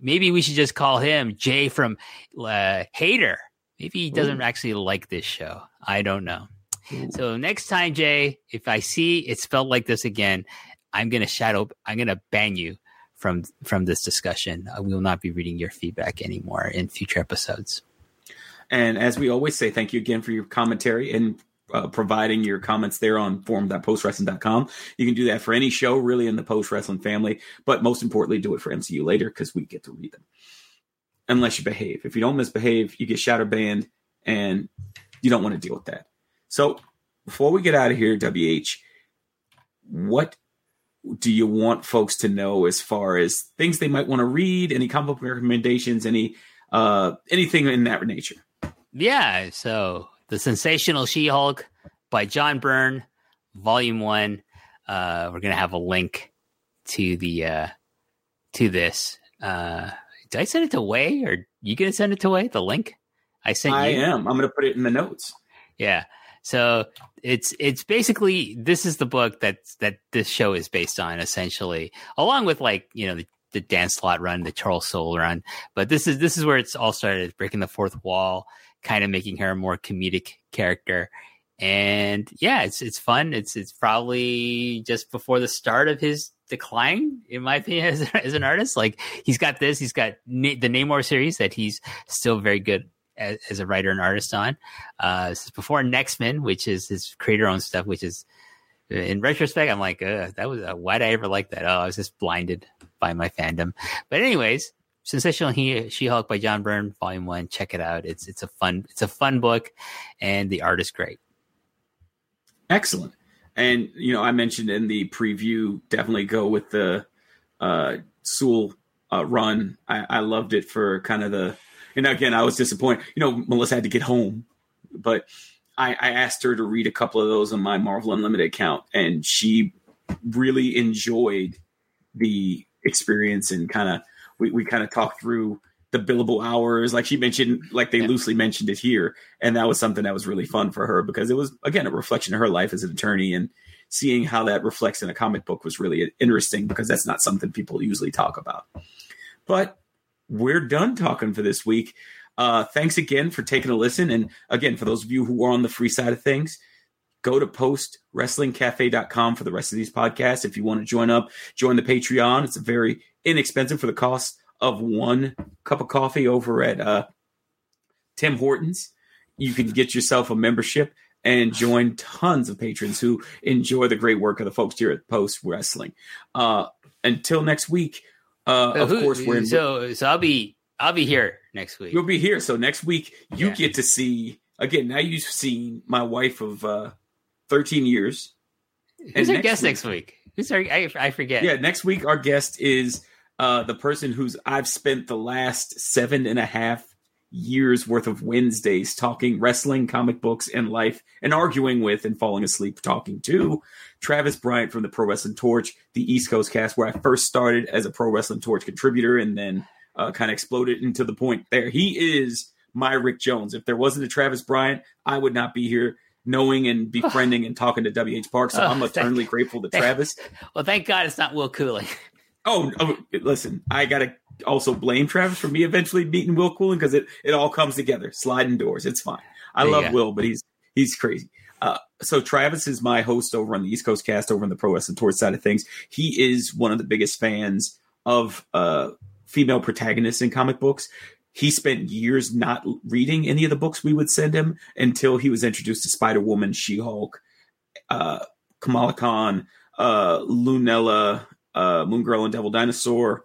Maybe we should just call him Jay from uh, Hater. Maybe he doesn't Ooh. actually like this show. I don't know. Ooh. So next time, Jay, if I see it's spelled like this again, I'm gonna shadow. I'm gonna ban you from from this discussion. We will not be reading your feedback anymore in future episodes. And as we always say, thank you again for your commentary and uh, providing your comments there on forum.postwrestling.com. You can do that for any show, really, in the post wrestling family, but most importantly, do it for MCU later because we get to read them. Unless you behave. If you don't misbehave, you get shadow banned, and you don't want to deal with that. So, before we get out of here, WH, what do you want folks to know as far as things they might want to read? Any comic book recommendations? Any uh, anything in that nature? Yeah. So the Sensational She Hulk by John Byrne, Volume One. Uh, we're gonna have a link to the uh, to this. Uh, did I send it to Wai or you gonna send it to Wai? The link I sent. I you? am. I'm gonna put it in the notes. Yeah. So it's it's basically this is the book that that this show is based on essentially, along with like you know the, the Dan Slott run, the Charles Soule run. But this is this is where it's all started, breaking the fourth wall, kind of making her a more comedic character. And yeah, it's it's fun. It's it's probably just before the start of his decline, in my opinion, as, as an artist. Like he's got this, he's got Na- the Namor series that he's still very good as, as a writer and artist on. Uh, this is before Next Men, which is his creator owned stuff, which is in retrospect, I'm like, uh, that was uh, why did I ever like that? Oh, I was just blinded by my fandom. But anyways, Sensational he- She-Hulk by John Byrne, Volume One. Check it out. It's it's a fun it's a fun book, and the art is great. Excellent. And you know, I mentioned in the preview, definitely go with the uh, Soule uh, run. I, I loved it for kind of the. And again, I was disappointed. You know, Melissa had to get home, but I, I asked her to read a couple of those on my Marvel Unlimited account, and she really enjoyed the experience and kind of we, we kind of talked through the billable hours like she mentioned like they yeah. loosely mentioned it here and that was something that was really fun for her because it was again a reflection of her life as an attorney and seeing how that reflects in a comic book was really interesting because that's not something people usually talk about but we're done talking for this week. Uh, thanks again for taking a listen. And again, for those of you who are on the free side of things, go to postwrestlingcafe.com for the rest of these podcasts. If you want to join up, join the Patreon. It's very inexpensive for the cost of one cup of coffee over at uh, Tim Hortons. You can get yourself a membership and join tons of patrons who enjoy the great work of the folks here at Post Wrestling. Uh, until next week, uh, of who- course, we're in. so so I'll be I'll be here next week. You'll be here. So next week, you Yeah. get to see again. Now you've seen my wife of uh, 13 years. Who's and our next guest week- next week? Who's our I, I forget. Yeah, next week our guest is uh, the person who's I've spent the last seven and a half years worth of Wednesdays talking wrestling, comic books, and life, and arguing with and falling asleep talking to Travis Bryant from the Pro Wrestling Torch, the East Coast cast, where I first started as a Pro Wrestling Torch contributor and then uh, kind of exploded into the point there. He is my Rick Jones. If there wasn't a Travis Bryant, I would not be here knowing and befriending and talking to WH Park. So Oh, I'm thank- eternally grateful to thank- Travis. Well, thank God it's not Will Cooling. Oh, oh, listen, I gotta also blame Travis for me eventually beating Will Cooling because it it all comes together. Sliding doors, it's fine. I you love. Will, but he's he's crazy. Uh, so Travis is my host over on the East Coast Cast over on the Pro Wrestling Torch side of things. He is one of the biggest fans of uh, female protagonists in comic books. He spent years not reading any of the books we would send him until he was introduced to Spider Woman, She Hulk, uh, Kamala Khan, uh, Lunella, uh, Moon Girl and Devil Dinosaur,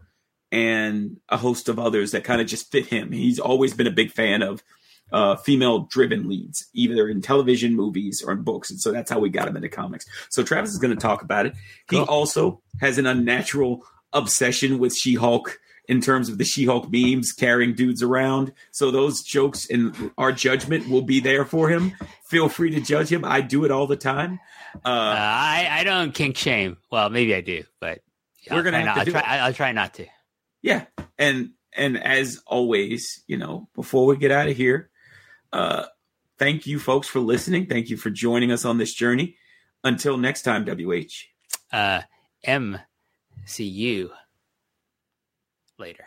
and a host of others that kind of just fit him. He's always been a big fan of uh, female driven leads, either in television, movies, or in books. And so that's how we got him into comics. So Travis is going to talk about it. He Cool. also has an unnatural obsession with She Hulk in terms of the She Hulk memes carrying dudes around. So those jokes and our judgment will be there for him. Feel free to judge him. I do it all the time. Uh, Uh, I I don't kink shame. Well, maybe I do, but We're gonna try have not- to I'll do try. I'll try not to. yeah and and as always you know before we get out of here uh thank you folks for listening thank you for joining us on this journey until next time wh Uh, M, see you later.